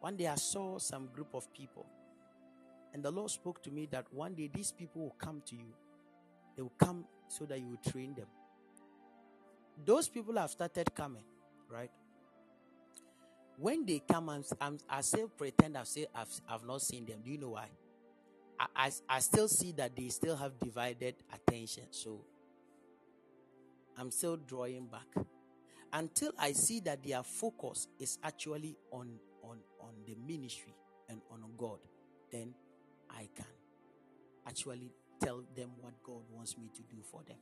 S3: One day I saw some group of people and the Lord spoke to me that one day these people will come to you. They will come so that you will train them. Those people have started coming, right? When they come, I'm, I'm, I still pretend I've, say, I've, I've not seen them. Do you know why? I, I, I still see that they still have divided attention. So I'm still drawing back until I see that their focus is actually on, on, on the ministry and on God. Then I can actually tell them what God wants me to do for them.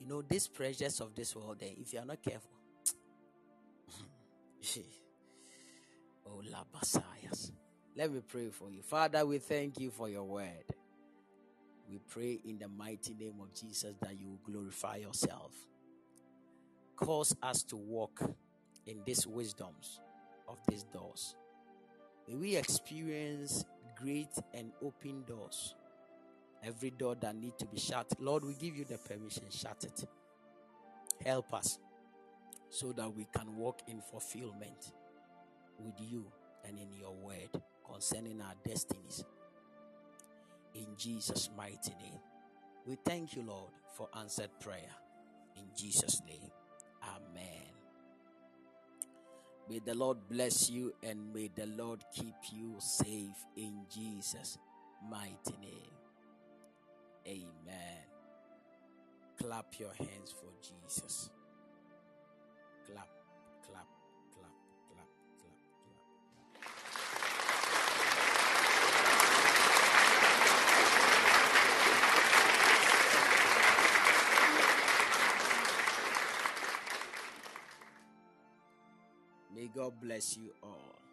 S3: You know, these pleasures of this world, then, if you are not careful, oh, la basayas. Let me pray for you. Father, we thank you for your word. We pray in the mighty name of Jesus that you glorify yourself. Cause us to walk in these wisdoms of these doors. May we experience great and open doors. Every door that need to be shut, Lord, we give you the permission, shut it. Help us so that we can walk in fulfillment with you and in your word concerning our destinies. In Jesus' mighty name. We thank you, Lord, for answered prayer. In Jesus' name. Amen. May the Lord bless you and may the Lord keep you safe in Jesus' mighty name. Amen. Clap your hands for Jesus. Clap, God bless you all.